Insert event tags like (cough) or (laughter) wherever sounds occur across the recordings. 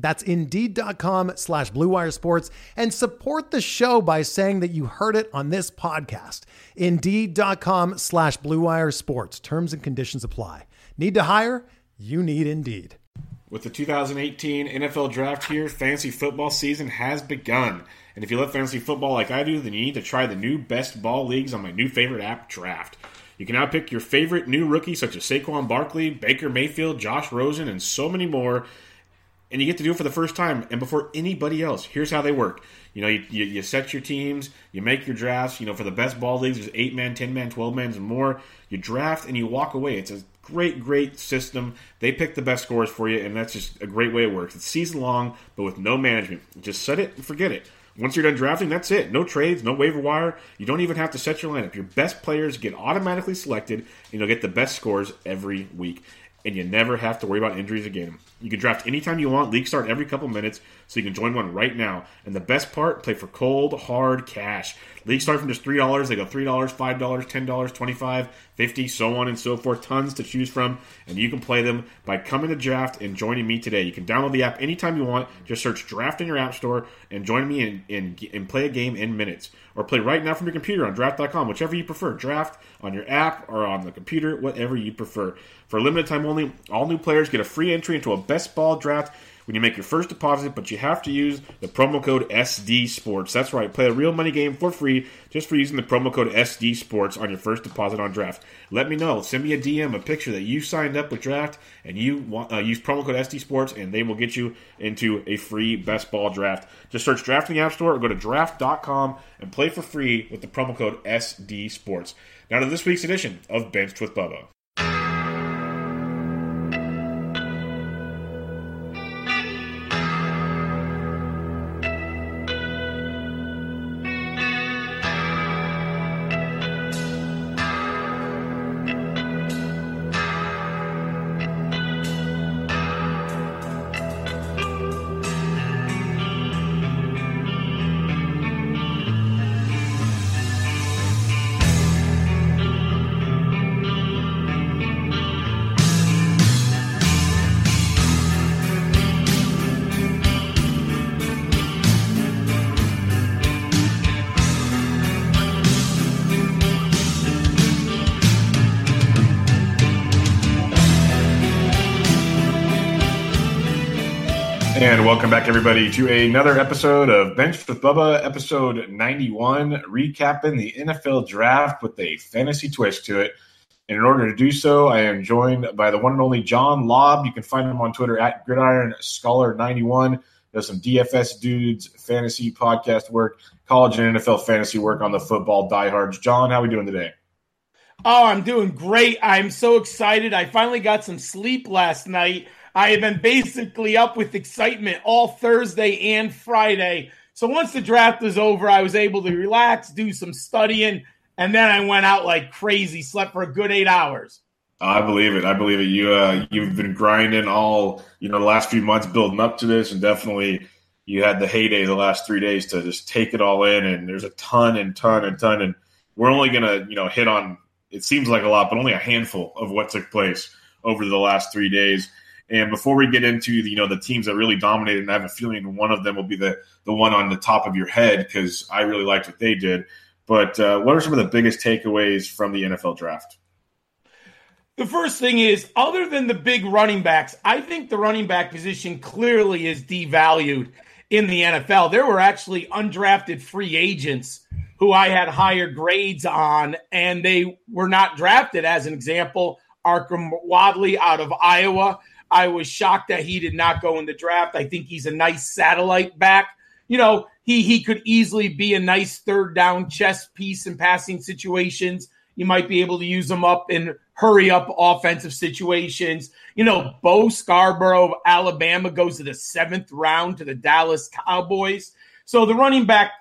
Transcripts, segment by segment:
That's Indeed.com slash BlueWire Sports and support the show by saying that you heard it on this podcast. Indeed.com slash BlueWire Sports. Terms and conditions apply. Need to hire? You need Indeed. With the 2018 NFL Draft here, fantasy football season has begun. And if you love fantasy football like I do, then you need to try the new best ball leagues on my new favorite app, Draft. You can now pick your favorite new rookies such as Saquon Barkley, Baker Mayfield, Josh Rosen, and so many more. And you get to do it for the first time and before anybody else. Here's how they work. You know, you, you, you set your teams, you make your drafts. You know, for the best ball leagues, there's 8 man, 10 man, 12 man, and more. You draft and you walk away. It's a great, great system. They pick the best scores for you, and that's just a great way it works. It's season long, but with no management. Just set it and forget it. Once you're done drafting, that's it. No trades, no waiver wire. You don't even have to set your lineup. Your best players get automatically selected, and you'll get the best scores every week. And you never have to worry about injuries again. You can draft anytime you want. Leagues start every couple minutes, so you can join one right now. And the best part, play for cold, hard cash. Leagues start from just $3. They go $3, $5, $10, $25, 50 so on and so forth. Tons to choose from. And you can play them by coming to Draft and joining me today. You can download the app anytime you want. Just search Draft in your app store and join me and, and play a game in minutes. Or play right now from your computer on draft.com, whichever you prefer. Draft on your app or on the computer, whatever you prefer. For a limited time only, all new players get a free entry into a best ball draft when you make your first deposit, but you have to use the promo code SD Sports. That's right, play a real money game for free just for using the promo code SD Sports on your first deposit on draft. Let me know. Send me a DM, a picture that you signed up with draft and you want, uh, use promo code SD Sports, and they will get you into a free best ball draft. Just search draft in the App Store or go to draft.com and play for free with the promo code SD Sports. Now to this week's edition of Benched with Bubba. Welcome back, everybody, to another episode of Bench with Bubba, episode 91, recapping the NFL draft with a fantasy twist to it. And in order to do so, I am joined by the one and only John Laub. You can find him on Twitter at Gridiron Scholar91. Does some DFS dudes fantasy podcast work, college and NFL fantasy work on the football diehards. John, how are we doing today? Oh, I'm doing great. I'm so excited. I finally got some sleep last night. I have been basically up with excitement all Thursday and Friday. So once the draft was over, I was able to relax, do some studying, and then I went out like crazy, slept for a good eight hours. I believe it. I believe it. You uh, you've been grinding all you know the last few months building up to this, and definitely you had the heyday the last three days to just take it all in. And there's a ton and ton and ton, and we're only gonna you know hit on it seems like a lot, but only a handful of what took place over the last three days. And before we get into the, you know the teams that really dominated, and I have a feeling one of them will be the the one on the top of your head because I really liked what they did. But uh, what are some of the biggest takeaways from the NFL draft? The first thing is, other than the big running backs, I think the running back position clearly is devalued in the NFL. There were actually undrafted free agents who I had higher grades on, and they were not drafted. As an example, Akrum Wadley out of Iowa. I was shocked that he did not go in the draft. I think he's a nice satellite back. You know, he he could easily be a nice third down chess piece in passing situations. You might be able to use him up in hurry up offensive situations. You know, Bo Scarborough of Alabama goes to the seventh round to the Dallas Cowboys. So the running back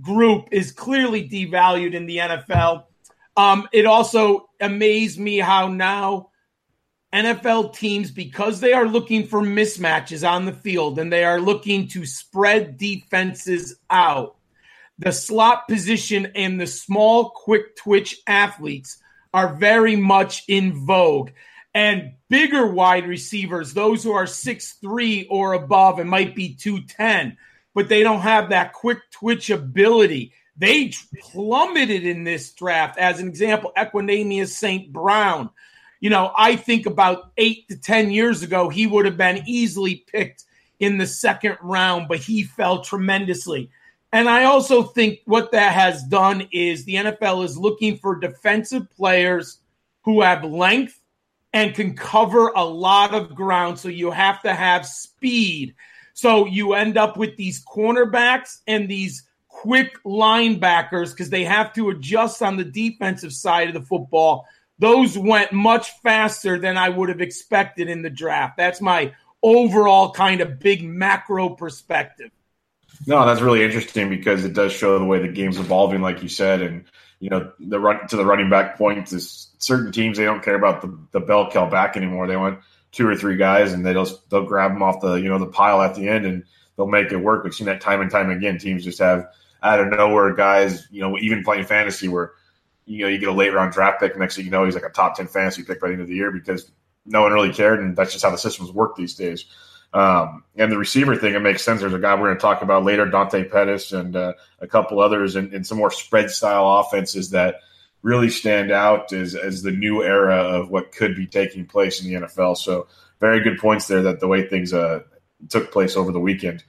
group is clearly devalued in the NFL. Um, it also amazed me how now NFL teams, because they are looking for mismatches on the field and they are looking to spread defenses out, the slot position and the small, quick twitch athletes are very much in vogue. And bigger wide receivers, those who are six three or above and might be 210, but they don't have that quick twitch ability. They plummeted in this draft. As an example, Equanimeous St. Brown. You know, I think about eight to 10 years ago, he would have been easily picked in the second round, but he fell tremendously. And I also think what that has done is the NFL is looking for defensive players who have length and can cover a lot of ground. So you have to have speed. So you end up with these cornerbacks and these quick linebackers because they have to adjust on the defensive side of the football. Those went much faster than I would have expected in the draft. That's my overall kind of big macro perspective. No, that's really interesting because it does show the way the game's evolving, like you said, and you know the run to the running back point. Is certain teams they don't care about the, the bell cow back anymore. They want two or three guys, and they just they'll grab them off the you know the pile at the end, and they'll make it work. We've seen that time and time again. Teams just have out of nowhere guys, you know, even playing fantasy where you know you get a late round draft pick, next thing you know he's like a top ten fantasy pick by the end of the year because no one really cared, and that's just how the systems work these days. Um, and the receiver thing, it makes sense. There's a guy we're going to talk about later, Dante Pettis, and uh, a couple others, and, and, some more spread style offenses that really stand out as, as the new era of what could be taking place in the NFL. So, very good points there that the way things uh, took place over the weekend.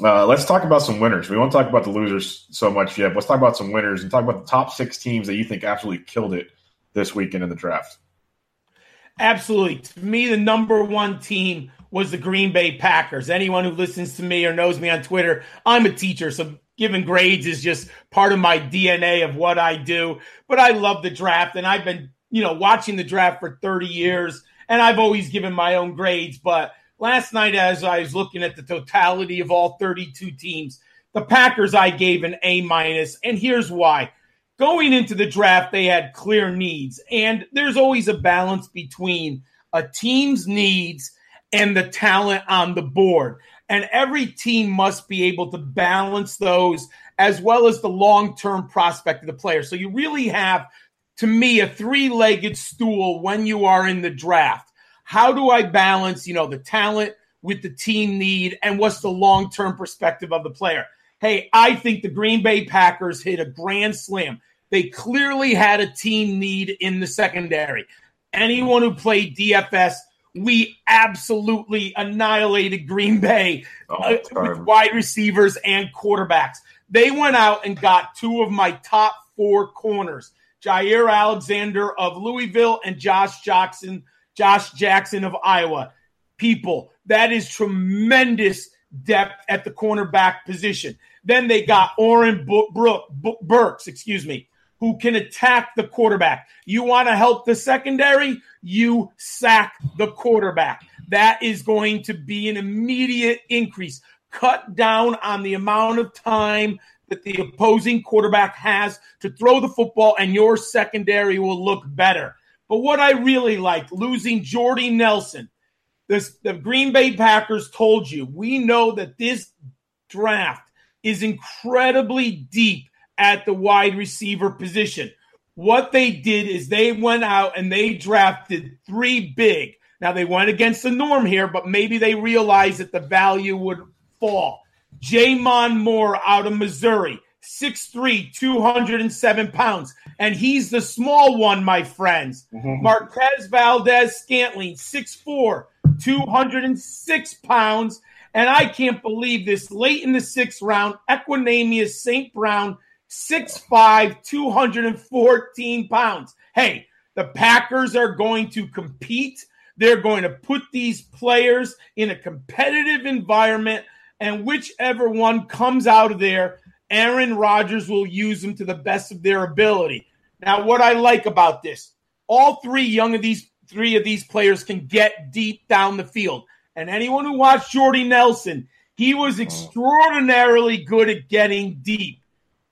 Uh, let's talk about some winners. We won't talk about the losers so much yet. Let's talk about some winners and talk about the top six teams that you think absolutely killed it this weekend in the draft. Absolutely. To me, the number one team was the Green Bay Packers. Anyone who listens to me or knows me on Twitter, I'm a teacher, so giving grades is just part of my DNA of what I do. But I love the draft, and I've been, you know, watching the draft for 30 years, and I've always given my own grades. But last night, as I was looking at the totality of all 32 teams, the Packers I gave an A minus, and here's why. Going into the draft, they had clear needs, and there's always a balance between a team's needs and the talent on the board. And every team must be able to balance those as well as the long term prospect of the player. So you really have, to me, a three legged stool when you are in the draft. How do I balance, you know, the talent with the team need and what's the long term perspective of the player? Hey, I think the Green Bay Packers hit a grand slam. They clearly had a team need in the secondary. Anyone who played DFS we absolutely annihilated Green Bay oh, uh, with wide receivers and quarterbacks. They went out and got two of my top four corners, Jaire Alexander of Louisville and Josh Jackson, Josh Jackson of Iowa. People, that is tremendous depth at the cornerback position. Then they got Oren Brook, Burks, excuse me, who can attack the quarterback. You want to help the secondary? You sack the quarterback. That is going to be an immediate increase. Cut down on the amount of time that the opposing quarterback has to throw the football, and your secondary will look better. But what I really like, losing Jordy Nelson, this, the Green Bay Packers told you, we know that this draft is incredibly deep at the wide receiver position. What they did is they went out and they drafted three big. Now they went against the norm here, but maybe they realized that the value would fall. J'Mon Moore out of Missouri, 6'3, 207 pounds. And he's the small one, my friends. Mm-hmm. Marquez Valdes Scantling, 6'4, 206 pounds. And I can't believe this late in the sixth round, Equanimeous St. Brown 6'5, 214 pounds. Hey, the Packers are going to compete. They're going to put these players in a competitive environment, and whichever one comes out of there, Aaron Rodgers will use them to the best of their ability. Now, what I like about this, all three young of these three of these players can get deep down the field. And anyone who watched Jordy Nelson, he was oh. extraordinarily good at getting deep.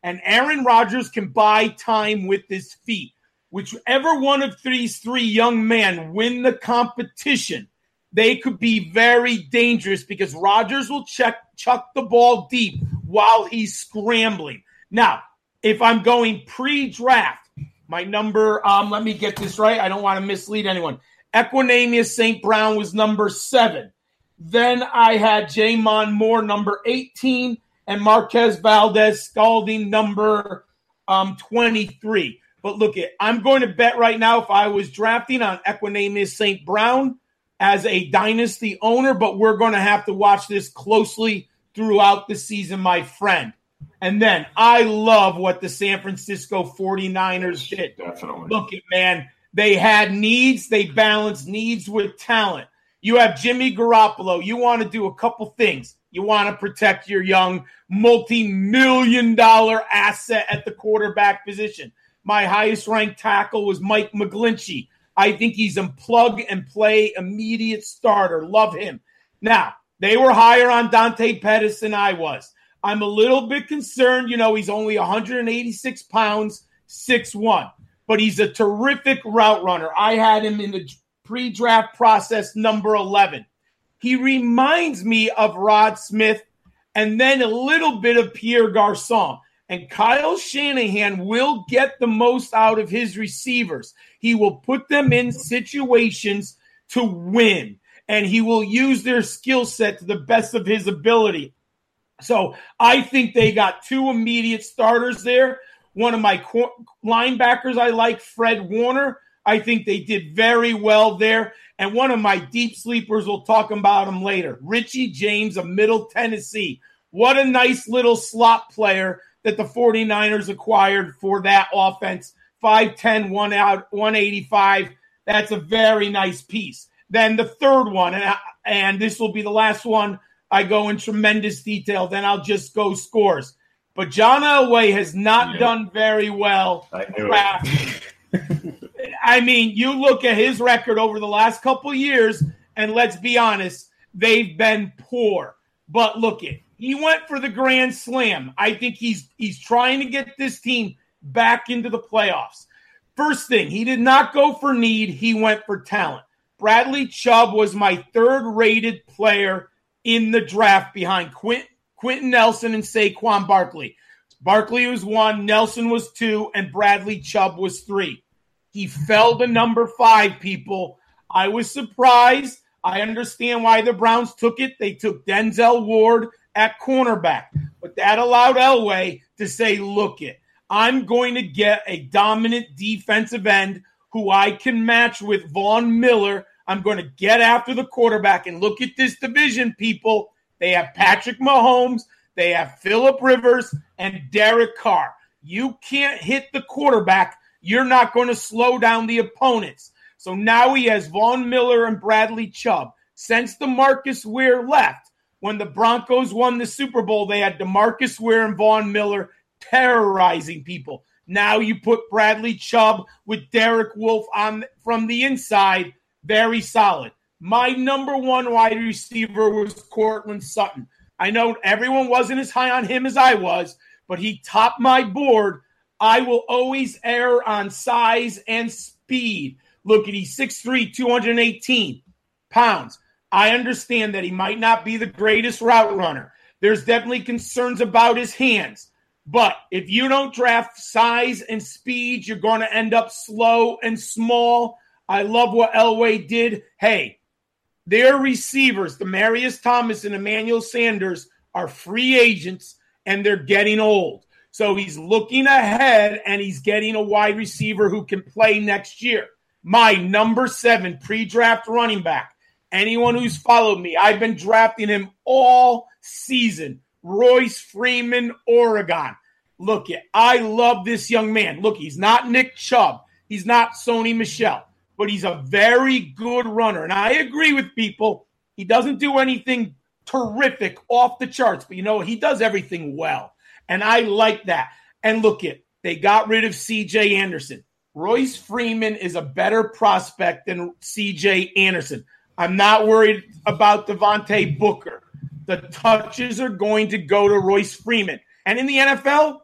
And Aaron Rodgers can buy time with his feet. Whichever one of these three young men win the competition, they could be very dangerous because Rodgers will check chuck the ball deep while he's scrambling. Now, if I'm going pre-draft, my number, um, let me get this right. I don't want to mislead anyone. Equanimeous St. Brown was number seven. Then I had J'Mon Moore, number 18, and Marquez Valdes Scantling, number um, 23. But look, it, I'm going to bet right now if I was drafting on Equanimeous St. Brown as a dynasty owner, but we're going to have to watch this closely throughout the season, my friend. And then I love what the San Francisco 49ers did. Definitely. Look at man, they had needs, they balanced needs with talent. You have Jimmy Garoppolo. You want to do a couple things. You want to protect your young multi-million dollar asset at the quarterback position. My highest ranked tackle was Mike McGlinchey. I think he's a plug and play immediate starter. Love him. Now, they were higher on Dante Pettis than I was. I'm a little bit concerned. You know, he's only 186 pounds, 6'1, but he's a terrific route runner. I had him in the pre draft process, number 11. He reminds me of Rod Smith and then a little bit of Pierre Garcon. And Kyle Shanahan will get the most out of his receivers. He will put them in situations to win, and he will use their skill set to the best of his ability. So I think they got two immediate starters there. One of my co- linebackers I like, Fred Warner. I think they did very well there. And one of my deep sleepers, we'll talk about him later. Richie James of Middle Tennessee. What a nice little slot player that the 49ers acquired for that offense. 5'10, one out, 185. That's a very nice piece. Then the third one, and, I, and this will be the last one I go in tremendous detail. Then I'll just go scores. But John Elway has not done very well. I, I mean, you look at his record over the last couple years, and let's be honest, they've been poor. But look it, he went for the grand slam. I think he's he's trying to get this team back into the playoffs. First thing, he did not go for need, he went for talent. Bradley Chubb was my third rated player in the draft behind Quint, Quenton Nelson and Saquon Barkley. Barkley was one, Nelson was two, and Bradley Chubb was three. He fell to number five, people. I was surprised. I understand why the Browns took it. They took Denzel Ward at cornerback, but that allowed Elway to say, look it, I'm going to get a dominant defensive end who I can match with Von Miller I'm going to get after the quarterback and look at this division, people. They have Patrick Mahomes, they have Philip Rivers, and Derek Carr. You can't hit the quarterback. You're not going to slow down the opponents. So now he has Von Miller and Bradley Chubb. Since DeMarcus Ware left, when the Broncos won the Super Bowl, they had DeMarcus Ware and Von Miller terrorizing people. Now you put Bradley Chubb with Derek Wolfe on from the inside very solid. My number one wide receiver was Courtland Sutton. I know everyone wasn't as high on him as I was, but he topped my board. I will always err on size and speed. Look at he's 6'3, 218 pounds. I understand that he might not be the greatest route runner. There's definitely concerns about his hands. But if you don't draft size and speed, you're going to end up slow and small I love what Elway did. Hey, their receivers, the Marius Thomas and Emmanuel Sanders, are free agents and they're getting old. So he's looking ahead and he's getting a wide receiver who can play next year. My number seven pre draft running back. Anyone who's followed me, I've been drafting him all season. Royce Freeman, Oregon. Look, I love this young man. Look, he's not Nick Chubb. He's not Sony Michel, but he's a very good runner. And I agree with people. He doesn't do anything terrific off the charts, but you know, he does everything well. And I like that. And look it, they got rid of CJ Anderson. Royce Freeman is a better prospect than CJ Anderson. I'm not worried about Devontae Booker. The touches are going to go to Royce Freeman. And in the NFL,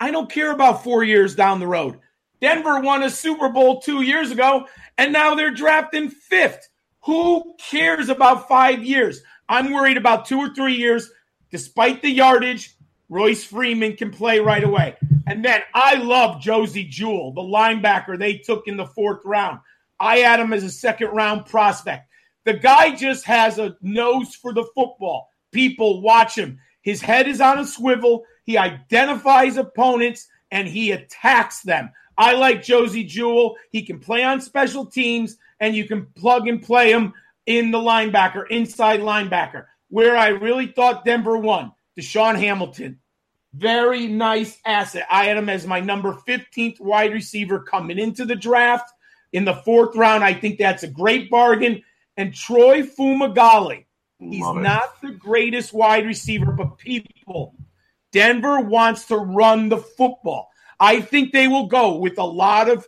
I don't care about four years down the road. Denver won a Super Bowl two years ago, and now they're drafting fifth. Who cares about five years? I'm worried about two or three years. Despite the yardage, Royce Freeman can play right away. And then I love Josey Jewell, the linebacker they took in the fourth round. I had him as a second round prospect. The guy just has a nose for the football. People watch him. His head is on a swivel. He identifies opponents and he attacks them. I like Josey Jewell. He can play on special teams and you can plug and play him in the linebacker, inside linebacker. Where I really thought Denver won, DaeSean Hamilton. Very nice asset. I had him as my number 15th wide receiver coming into the draft. In the fourth round, I think that's a great bargain. And Troy Fumagalli, he's not the greatest wide receiver, but people, Denver wants to run the football. I think they will go with a lot of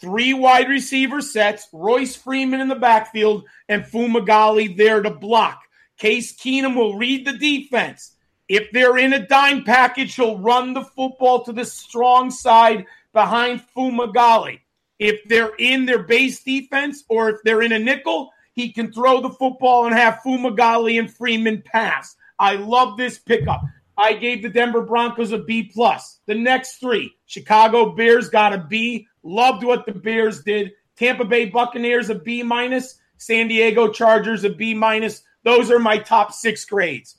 three wide receiver sets, Royce Freeman in the backfield, and Fumagalli there to block. Case Keenum will read the defense. If they're in a dime package, he'll run the football to the strong side behind Fumagalli. If they're in their base defense or if they're in a nickel, he can throw the football and have Fumagalli and Freeman pass. I love this pickup. I gave the Denver Broncos a B plus. The next three, Chicago Bears got a B. Loved what the Bears did. Tampa Bay Buccaneers a B minus. San Diego Chargers a B minus. Those are my top six grades.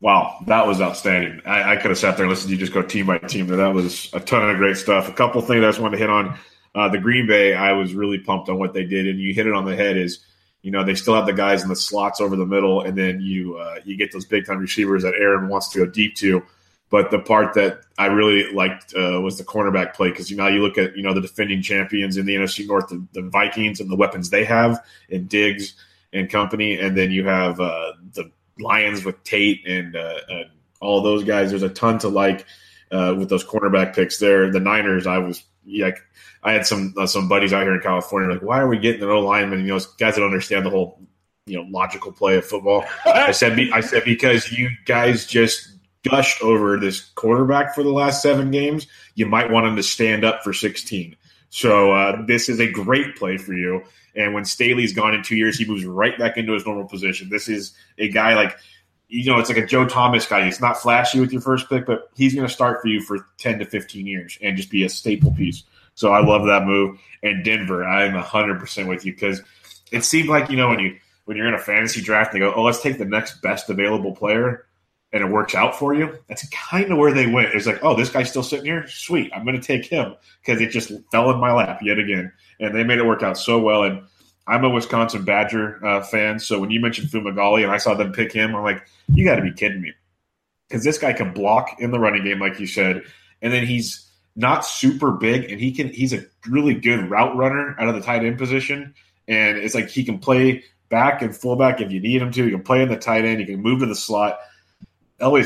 Wow, that was outstanding. I, I, could have sat there and listened to you just go team by team. That was a ton of great stuff. A couple things I just wanted to hit on. Uh, the Green Bay, I was really pumped on what they did, and you hit it on the head. Is you know they still have the guys in the slots over the middle, and then you uh, you get those big time receivers that Aaron wants to go deep to. But the part that I really liked uh, was the cornerback play because you know you look at you know the defending champions in the NFC North, the, the Vikings, and the weapons they have in Diggs and company, and then you have uh, the Lions with Tate and, uh, and all those guys. There's a ton to like uh, with those cornerback picks there. The Niners, I was yeah, I had some uh, some buddies out here in California like, why are we getting an O lineman? You know, guys that understand the whole you know logical play of football. I said I said because you guys just gushed over this quarterback for the last seven games, you might want him to stand up for 16. So uh, this is a great play for you. And when Staley's gone in two years, he moves right back into his normal position. This is a guy like, you know, it's like a Joe Thomas guy. He's not flashy with your first pick, but he's going to start for you for 10 to 15 years and just be a staple piece. So I love that move. And Denver, I'm 100% with you because it seemed like, you know, when you when you're in a fantasy draft, they go, oh, let's take the next best available player and it works out for you, that's kind of where they went. It's like, oh, this guy's still sitting here. Sweet, I'm going to take him because it just fell in my lap yet again, and they made it work out so well. And I'm a Wisconsin Badger uh, fan, so when you mentioned Fumagalli and I saw them pick him, I'm like, you got to be kidding me, because this guy can block in the running game, like you said, and then he's not super big, and he can he's a really good route runner out of the tight end position, and it's like he can play back and fullback if you need him to. He can play in the tight end. He can move to the slot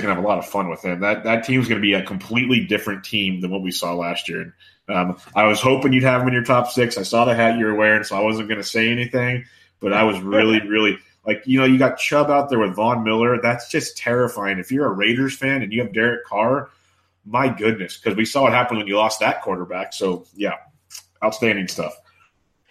going to have a lot of fun with him. That that team's to be a completely different team than what we saw last year. Um, I was hoping you'd have him in your top six. I saw the hat you were wearing, so I wasn't going to say anything. But I was really, (laughs) really like you know you got Chubb out there with Von Miller. That's just terrifying. If you're a Raiders fan and you have Derek Carr, my goodness, because we saw what happened when you lost that quarterback. So yeah, outstanding stuff.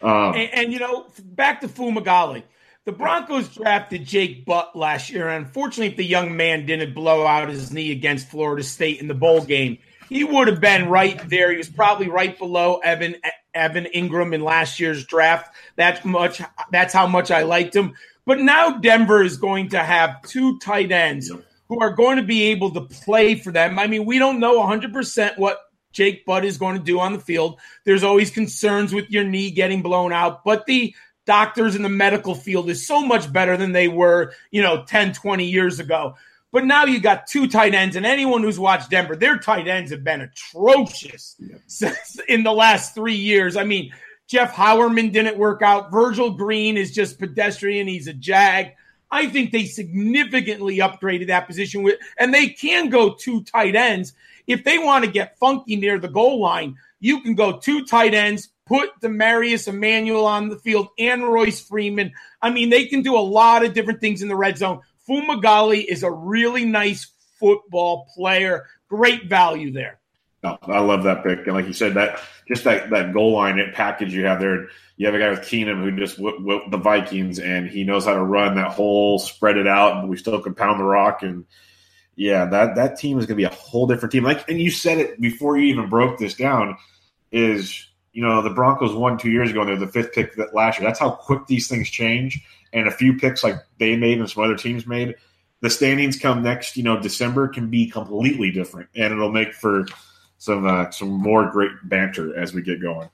Um, and, and, you know, back to Fumagalli. The Broncos drafted Jake Butt last year, and unfortunately, if the young man didn't blow out his knee against Florida State in the bowl game, he would have been right there. He was probably right below Evan Evan Engram in last year's draft. That's much. That's how much I liked him. But now Denver is going to have two tight ends who are going to be able to play for them. I mean, we don't know 100% what Jake Butt is going to do on the field. There's always concerns with your knee getting blown out, but the doctors in the medical field is so much better than they were, you know, 10, 20 years ago. But now you got two tight ends, and anyone who's watched Denver, their tight ends have been atrocious yeah. (laughs) in the last three years. I mean, Jeff Heuerman didn't work out. Virgil Green is just pedestrian. He's a jag. I think they significantly upgraded that position with, and they can go two tight ends if they want to get funky near the goal line. You can go two tight ends, put Demaryius Emmanuel on the field and Royce Freeman. I mean, they can do a lot of different things in the red zone. Fumagalli is a really nice football player. Great value there. No, I love that pick, and like you said, that just that that goal line it package you have there. You have a guy with Keenum who just whipped, whipped the Vikings, and he knows how to run that whole spread it out, but we still can pound the rock. And yeah, that that team is going to be a whole different team. Like, and you said it before you even broke this down. Is you know the Broncos won two years ago, and they're the fifth pick that last year. That's how quick these things change. And a few picks like they made and some other teams made, the standings come next. You know, December can be completely different, and it'll make for some uh, some more great banter as we get going.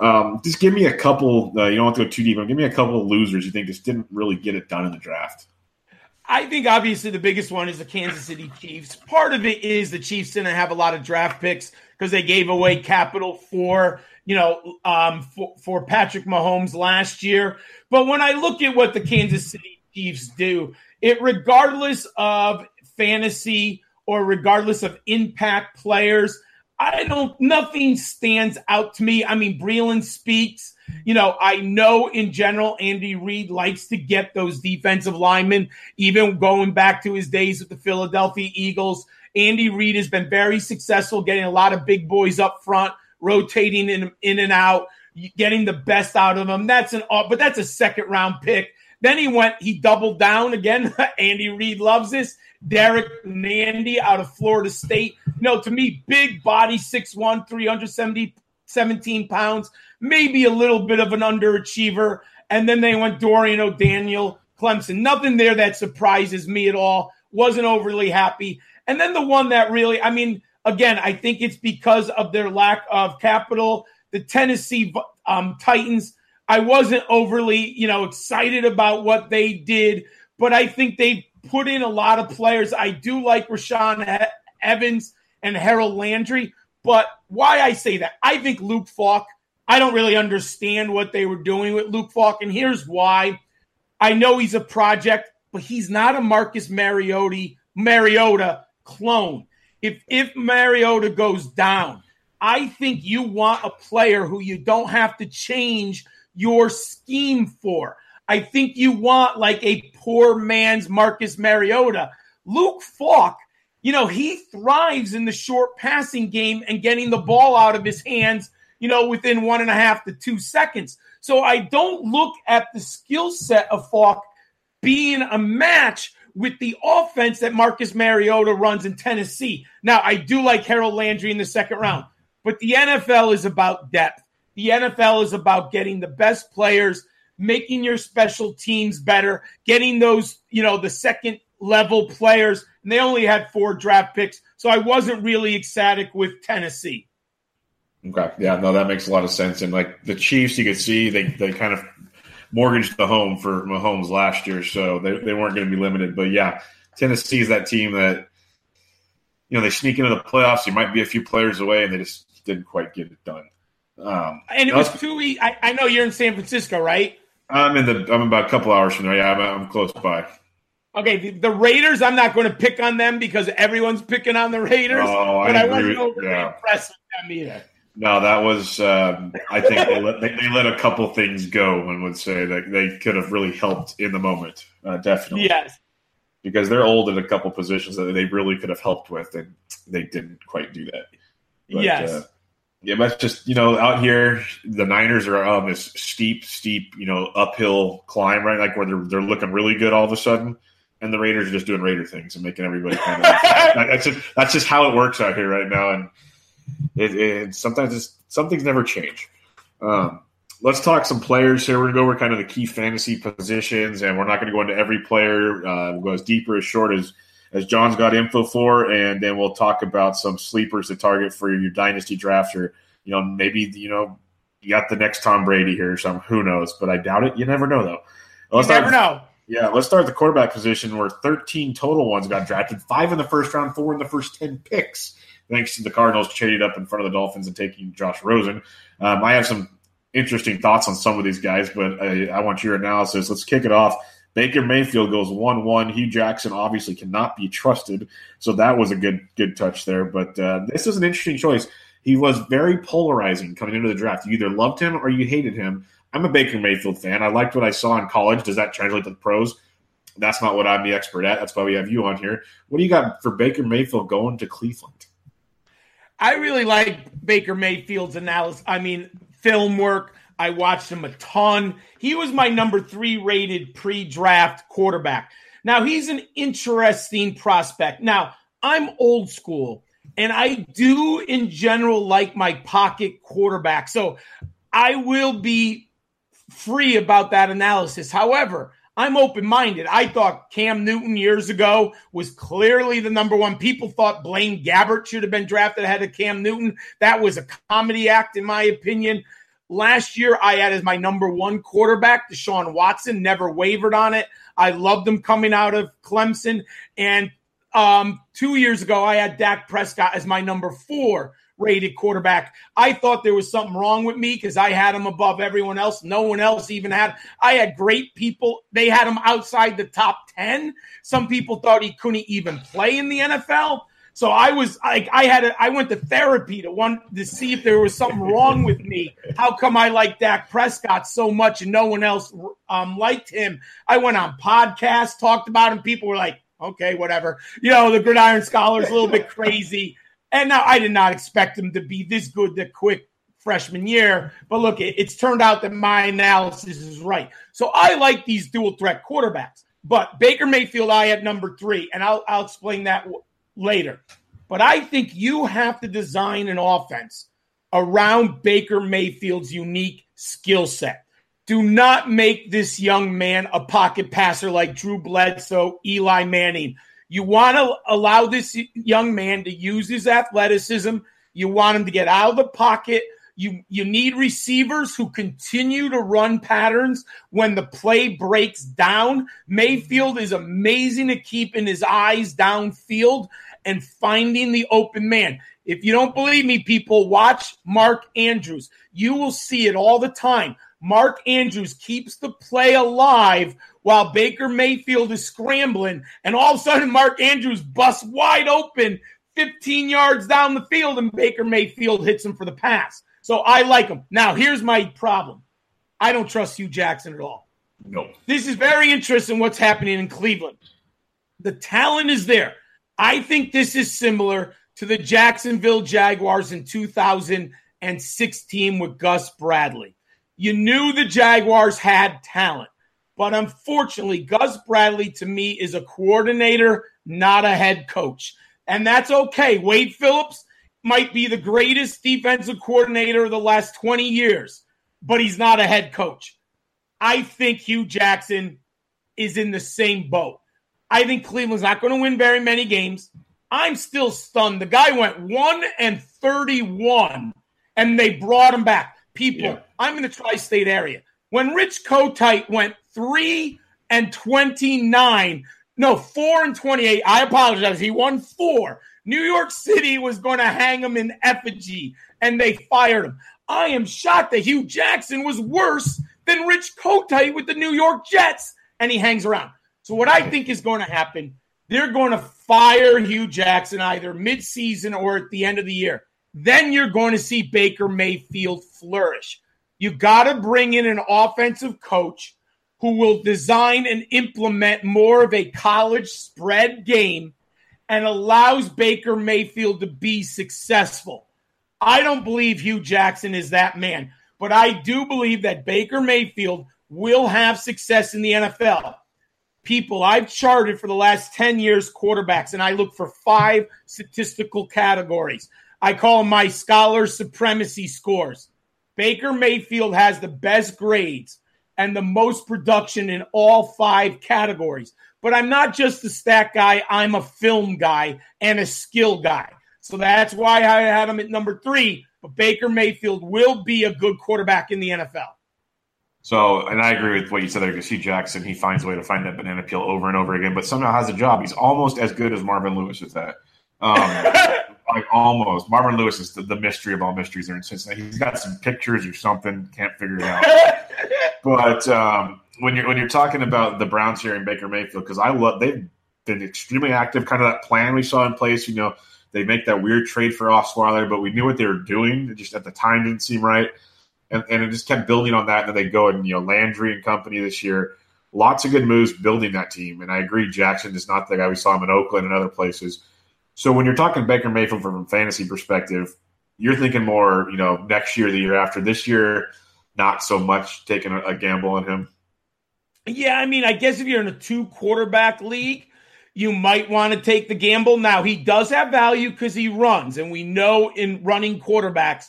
Um, just give me a couple. Uh, you don't have to go too deep, but give me a couple of losers you think just didn't really get it done in the draft. I think obviously the biggest one is the Kansas City Chiefs. Part of it is the Chiefs didn't have a lot of draft picks because they gave away capital for you know um, for, for Patrick Mahomes last year. But when I look at what the Kansas City Chiefs do, it regardless of fantasy or regardless of impact players. I don't, nothing stands out to me. I mean, Breeland Speaks. You know, I know in general, Andy Reid likes to get those defensive linemen, even going back to his days with the Philadelphia Eagles. Andy Reid has been very successful getting a lot of big boys up front, rotating in, in and out, getting the best out of them. That's an, but that's a second round pick. Then he went, he doubled down again. (laughs) Andy Reid loves this. Derrick Nnadi out of Florida State. You know, to me, big body, 6'1, 370, 17 pounds, maybe a little bit of an underachiever. And then they went Dorian O'Daniel, Clemson. Nothing there that surprises me at all. Wasn't overly happy. And then the one that really, I mean, again, I think it's because of their lack of capital. The Tennessee um, Titans, I wasn't overly, you know, excited about what they did, but I think they put in a lot of players. I do like Rashaan Evans and Harold Landry, but why I say that, I think Luke Falk, I don't really understand what they were doing with Luke Falk, and here's why. I know he's a project, but he's not a Marcus Mariota Mariota clone. If if Mariota goes down, I think you want a player who you don't have to change your scheme for. I think you want like a poor man's Marcus Mariota. Luke Falk, you know, he thrives in the short passing game and getting the ball out of his hands, you know, within one and a half to two seconds. So I don't look at the skill set of Falk being a match with the offense that Marcus Mariota runs in Tennessee. Now, I do like Harold Landry in the second round, but the NFL is about depth. The NFL is about getting the best players making your special teams better, getting those, you know, the second level players. And they only had four draft picks. So I wasn't really ecstatic with Tennessee. Okay. Yeah, no, that makes a lot of sense. And like the Chiefs, you could see they, they kind of mortgaged the home for Mahomes last year. So they, they weren't going to be limited. But yeah, Tennessee is that team that, you know, they sneak into the playoffs. You might be a few players away and they just didn't quite get it done. Um, and it was too. I, I know you're in San Francisco, right? I'm in the. I'm about a couple hours from there. Yeah, I'm, I'm close by. Okay, the, the, Raiders. I'm not going to pick on them because everyone's picking on the Raiders. Oh, but I, I wasn't overly yeah. impressed with them either. No, that was. Um, I think they, let, they, they, let a couple things go. One would say that they could have really helped in the moment. Uh, definitely. Yes. Because they're old in a couple positions that they really could have helped with, and they didn't quite do that. But, yes. Uh, yeah, that's just you know out here the Niners are on this steep, steep you know uphill climb right, like where they're they're looking really good all of a sudden, and the Raiders are just doing Raider things and making everybody kind of (laughs) that's just that's just how it works out here right now, and it, it sometimes it's, some things never change. Um, let's talk some players here. We're gonna go over kind of the key fantasy positions, and we're not gonna go into every player. Uh, we'll go as deep or as short as as John's got info for, and then we'll talk about some sleepers to target for your dynasty draft, or you know maybe you know you got the next Tom Brady here or something. Who knows? But I doubt it. You never know though. Let's you never talk, know. Yeah, let's start at the quarterback position where 13 total ones got drafted, five in the first round, four in the first 10 picks, thanks to the Cardinals trading up in front of the Dolphins and taking Josh Rosen. Um, I have some interesting thoughts on some of these guys, but I, I want your analysis. Let's kick it off. Baker Mayfield goes one one. Hue Jackson obviously cannot be trusted, so that was a good good touch there. But uh, this is an interesting choice. He was very polarizing coming into the draft. You either loved him or you hated him. I'm a Baker Mayfield fan. I liked what I saw in college. Does that translate to the pros? That's not what I'm the expert at. That's why we have you on here. What do you got for Baker Mayfield going to Cleveland? I really like Baker Mayfield's analysis. I mean, film work. I watched him a ton. He was my number three rated pre draft quarterback. Now, he's an interesting prospect. Now, I'm old school, and I do in general like my pocket quarterback. So I will be free about that analysis. However, I'm open minded. I thought Cam Newton years ago was clearly the number one. People thought Blaine Gabbert should have been drafted ahead of Cam Newton. That was a comedy act, in my opinion. Last year, I had as my number one quarterback, Deshaun Watson, never wavered on it. I loved him coming out of Clemson. And um, two years ago, I had Dak Prescott as my number four rated quarterback. I thought there was something wrong with me because I had him above everyone else. No one else even had. I had great people. They had him outside the top 10. Some people thought he couldn't even play in the NFL. So I was like, I had, a, I went to therapy to want to see if there was something wrong with me. How come I like Dak Prescott so much and no one else um, liked him? I went on podcasts, talked about him. People were like, okay, whatever. You know, the Gridiron Scholar's a little bit crazy. And now I did not expect him to be this good the quick freshman year. But look, it, it's turned out that my analysis is right. So I like these dual threat quarterbacks. But Baker Mayfield, I have number three, and I'll, I'll explain that later. But I think you have to design an offense around Baker Mayfield's unique skill set. Do not make this young man a pocket passer like Drew Bledsoe, Eli Manning. You want to allow this young man to use his athleticism. You want him to get out of the pocket. You, you need receivers who continue to run patterns when the play breaks down. Mayfield is amazing at keeping his eyes downfield and finding the open man. If you don't believe me, people, watch Mark Andrews. You will see it all the time. Mark Andrews keeps the play alive while Baker Mayfield is scrambling, and all of a sudden, Mark Andrews busts wide open 15 yards down the field, and Baker Mayfield hits him for the pass. So I like him. Now, here's my problem I don't trust Hue Jackson at all. No. This is very interesting what's happening in Cleveland. The talent is there. I think this is similar to the Jacksonville Jaguars in 2016 with Gus Bradley. You knew the Jaguars had talent, but unfortunately, Gus Bradley to me is a coordinator, not a head coach. And that's okay. Wade Phillips might be the greatest defensive coordinator of the last 20 years, but he's not a head coach. I think Hue Jackson is in the same boat. I think Cleveland's not going to win very many games. I'm still stunned. The guy went 1 and 31 and they brought him back. People, yeah. I'm in the tri-state area. When Rich Kotite went 3 and 29, no, 4 and 28. I apologize. He won 4. New York City was going to hang him in effigy and they fired him. I am shocked that Hue Jackson was worse than Rich Kotite with the New York Jets and he hangs around. So what I think is going to happen, they're going to fire Hue Jackson either midseason or at the end of the year. Then you're going to see Baker Mayfield flourish. You got to bring in an offensive coach who will design and implement more of a college spread game and allows Baker Mayfield to be successful. I don't believe Hue Jackson is that man, but I do believe that Baker Mayfield will have success in the NFL people I've charted for the last 10 years quarterbacks, and I look for five statistical categories. I call them my scholar supremacy scores. Baker Mayfield has the best grades and the most production in all five categories. But I'm not just a stat guy, I'm a film guy and a skill guy. So that's why I had him at number three. But Baker Mayfield will be a good quarterback in the NFL. So, and I agree with what you said there. Hue Jackson, he finds a way to find that banana peel over and over again, but somehow has a job. He's almost as good as Marvin Lewis at that. Um, (laughs) like almost. Marvin Lewis is the, the, mystery of all mysteries there in Cincinnati. He's got some pictures or something, can't figure it out. (laughs) but um, when you're when you're talking about the Browns here in Baker Mayfield, because I love they've been extremely active. Kind of that plan we saw in place. You know, they make that weird trade for Osweiler, but we knew what they were doing. It just at the time didn't seem right, and, and it just kept building on that. And then they go and you know Landry and company this year. Lots of good moves building that team, and I agree. Jackson is not the guy we saw him in Oakland and other places. So when you're talking Baker Mayfield from a fantasy perspective, you're thinking more, you know, next year, the year after. This year, not so much taking a, a gamble on him. Yeah, I mean, I guess if you're in a two quarterback league, you might want to take the gamble. Now, he does have value because he runs, and we know in running quarterbacks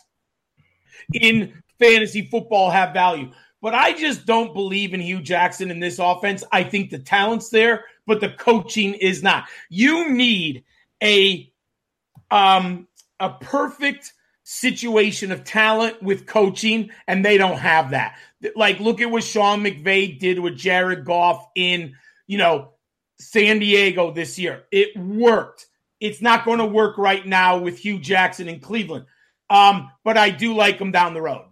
in fantasy football have value. But I just don't believe in Hue Jackson in this offense. I think the talent's there, but the coaching is not. You need a um a perfect situation of talent with coaching, and they don't have that. Like, look at what Sean McVay did with Jared Goff in, you know, San Diego this year. It worked. It's not going to work right now with Hue Jackson in Cleveland. Um, but I do like him down the road.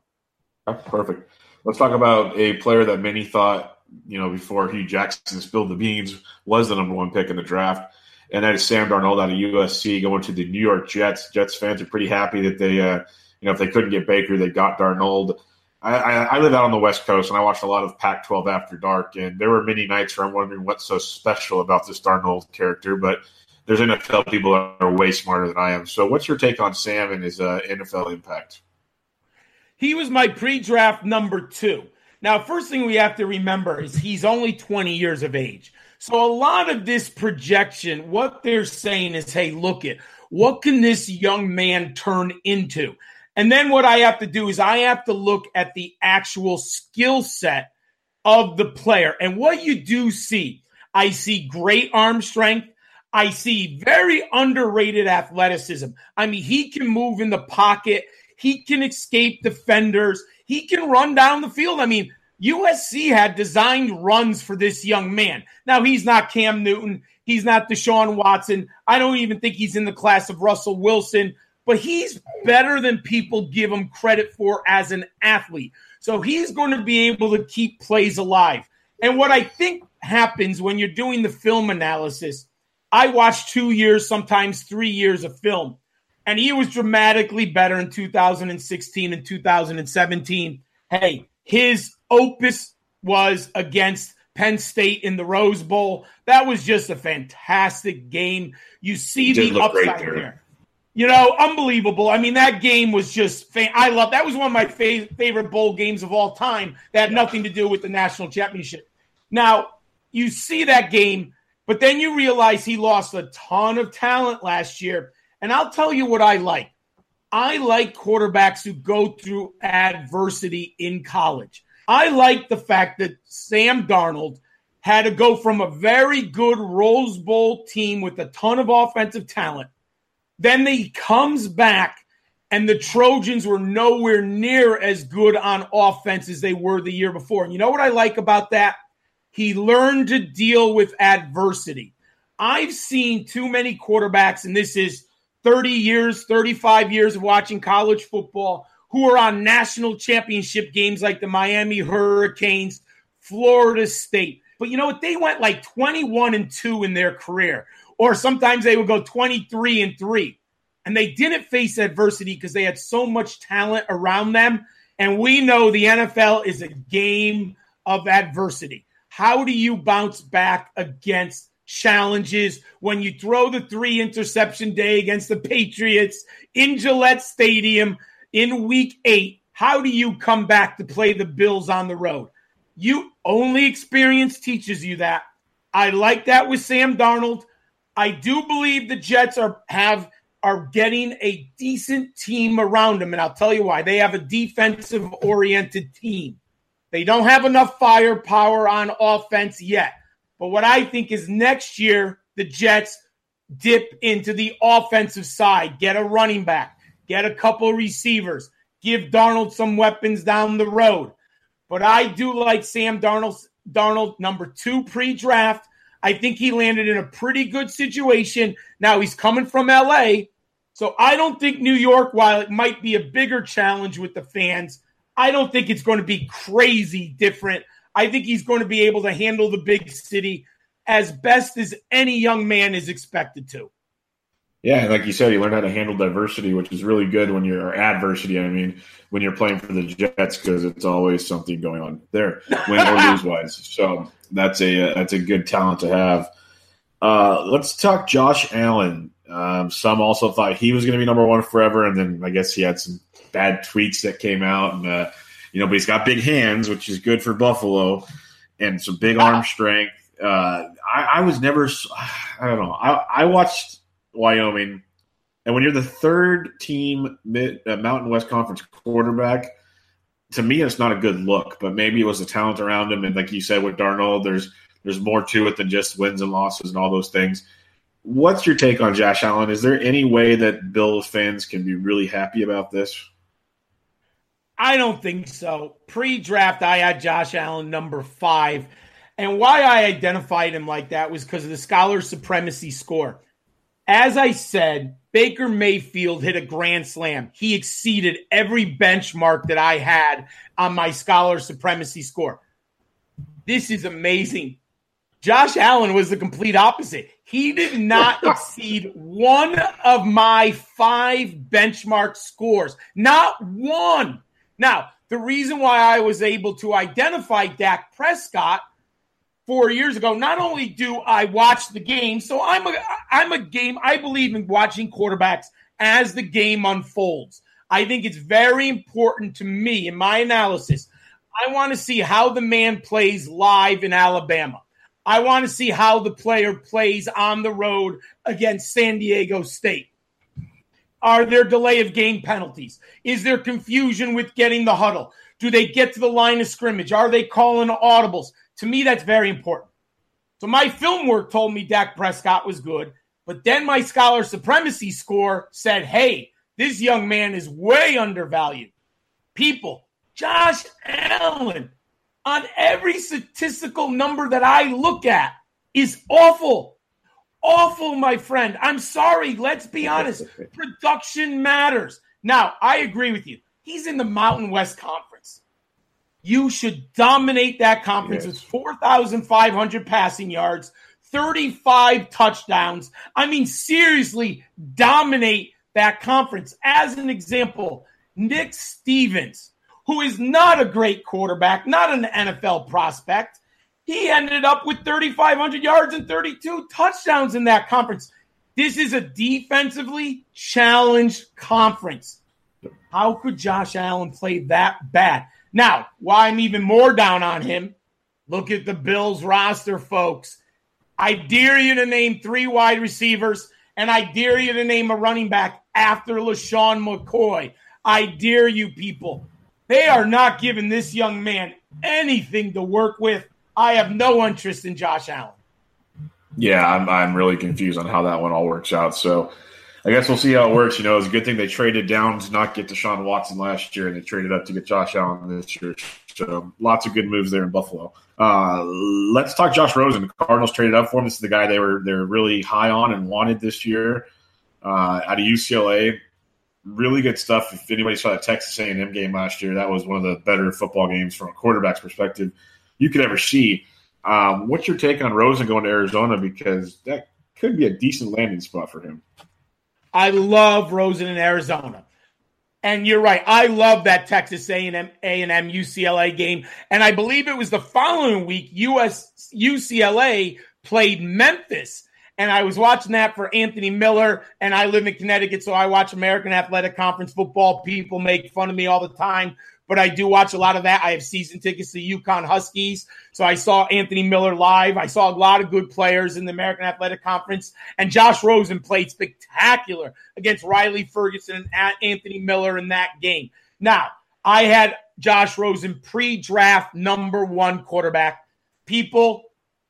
Perfect. Let's talk about a player that many thought, you know, before Hue Jackson spilled the beans, was the number one pick in the draft and that is Sam Darnold out of USC going to the New York Jets. Jets fans are pretty happy that they, uh, you know, if they couldn't get Baker, they got Darnold. I, I, I, live out on the West Coast, and I watched a lot of Pac-12 after dark, and there were many nights where I'm wondering what's so special about this Darnold character. But there's NFL people that are way smarter than I am. So, what's your take on Sam and his uh, NFL impact? He was my pre-draft number two. Now, first thing we have to remember is he's only 20 years of age. So a lot of this projection, what they're saying is, hey, look it, what can this young man turn into? And then what I have to do is I have to look at the actual skill set of the player. And what you do see, I see great arm strength. I see very underrated athleticism. I mean, he can move in the pocket. He can escape defenders. He can run down the field. I mean, USC had designed runs for this young man. Now, he's not Cam Newton. He's not Deshaun Watson. I don't even think he's in the class of Russell Wilson, but he's better than people give him credit for as an athlete. So he's going to be able to keep plays alive. And what I think happens when you're doing the film analysis, I watched two years, sometimes three years of film, and he was dramatically better in 2016 and 2017. Hey, his opus was against Penn State in the Rose Bowl. That was just a fantastic game. You see the upside there. there. You know, unbelievable. I mean, that game was just. Fa- I love that. Was one of my fa- favorite bowl games of all time. That had nothing to do with the national championship. Now you see that game, but then you realize he lost a ton of talent last year. And I'll tell you what I like. I like quarterbacks who go through adversity in college. I like the fact that Sam Darnold had to go from a very good Rose Bowl team with a ton of offensive talent. Then he comes back, and the Trojans were nowhere near as good on offense as they were the year before. And you know what I like about that? He learned to deal with adversity. I've seen too many quarterbacks, and this is 30 years, 35 years of watching college football who are on national championship games like the Miami Hurricanes, Florida State. But you know what? They went like 21 and 2 in their career, or sometimes they would go 23 and 3. And they didn't face adversity because they had so much talent around them. And we know the NFL is a game of adversity. How do you bounce back against challenges when you throw the three interception day against the Patriots in Gillette Stadium in week eight. How do you come back to play the Bills on the road? You only experience teaches you that. I like that with Sam Darnold. I do believe the Jets are have are getting a decent team around them, and I'll tell you why. They have a defensive oriented team. They don't have enough firepower on offense yet. But what I think is next year, the Jets dip into the offensive side, get a running back, get a couple receivers, give Darnold some weapons down the road. but I do like Sam Darnold, Darnold number two pre draft. I think he landed in a pretty good situation. Now he's coming from LA. So I don't think New York, while it might be a bigger challenge with the fans, I don't think it's going to be crazy different. I think he's going to be able to handle the big city as best as any young man is expected to. Yeah, like you said, you learn how to handle diversity, which is really good when you're adversity. I mean, when you're playing for the Jets, because it's always something going on there, win or lose wise. (laughs) So that's a that's a good talent to have. Uh, let's talk Josh Allen. Um, some also thought he was going to be number one forever, and then I guess he had some bad tweets that came out, and uh, you know, but he's got big hands, which is good for Buffalo, and some big arm strength. Uh, I, I was never, (sighs) I don't know, I, I watched Wyoming. And when you're the third team mid, uh, Mountain West Conference quarterback, to me, it's not a good look. But maybe it was the talent around him, and like you said with Darnold, there's there's more to it than just wins and losses and all those things. What's your take on Josh Allen? Is there any way that Bills fans can be really happy about this? I don't think so. Pre-draft, I had Josh Allen number five, and why I identified him like that was because of the scholar supremacy score. As I said, Baker Mayfield hit a grand slam. He exceeded every benchmark that I had on my scholar supremacy score. This is amazing. Josh Allen was the complete opposite. He did not (laughs) exceed one of my five benchmark scores. Not one. Now, the reason why I was able to identify Dak Prescott four years ago. Not only do I watch the game, so I'm a I'm a game. I believe in watching quarterbacks as the game unfolds. I think it's very important to me in my analysis. I want to see how the man plays live in Alabama. I want to see how the player plays on the road against San Diego State. Are there delay of game penalties? Is there confusion with getting the huddle? Do they get to the line of scrimmage? Are they calling audibles? To me, that's very important. So my film work told me Dak Prescott was good, but then my scholar supremacy score said, hey, this young man is way undervalued. People, Josh Allen, on every statistical number that I look at, is awful. Awful, my friend. I'm sorry. Let's be (laughs) honest. Production matters. Now, I agree with you. He's in the Mountain West Conference. You should dominate that conference yes. with 4,500 passing yards, 35 touchdowns. I mean, seriously, dominate that conference. As an example, Nick Stevens, who is not a great quarterback, not an NFL prospect, he ended up with 3,500 yards and 32 touchdowns in that conference. This is a defensively challenged conference. How could Josh Allen play that bad? Now, why I'm even more down on him, look at the Bills roster, folks. I dare you to name three wide receivers, and I dare you to name a running back after LeSean McCoy. I dare you, people. They are not giving this young man anything to work with. I have no interest in Josh Allen. Yeah, I'm, I'm really confused on how that one all works out. So I guess we'll see how it works. You know, it's a good thing they traded down to not get Deshaun Watson last year, and they traded up to get Josh Allen this year. So lots of good moves there in Buffalo. Uh, let's talk Josh Rosen. The Cardinals traded up for him. This is the guy they were they're really high on and wanted this year uh, out of UCLA. Really good stuff. If anybody saw the Texas A&M game last year, that was one of the better football games from a quarterback's perspective you could ever see. Um, what's your take on Rosen going to Arizona? Because that could be a decent landing spot for him. I love Rosen in Arizona. And you're right. I love that Texas A&M, A&M UCLA game. And I believe it was the following week US UCLA played Memphis. And I was watching that for Anthony Miller. And I live in Connecticut, so I watch American Athletic Conference football. People make fun of me all the time but I do watch a lot of that. I have season tickets to UConn Huskies. So I saw Anthony Miller live. I saw a lot of good players in the American Athletic Conference. And Josh Rosen played spectacular against Riley Ferguson and Anthony Miller in that game. Now, I had Josh Rosen pre draft number one quarterback. People,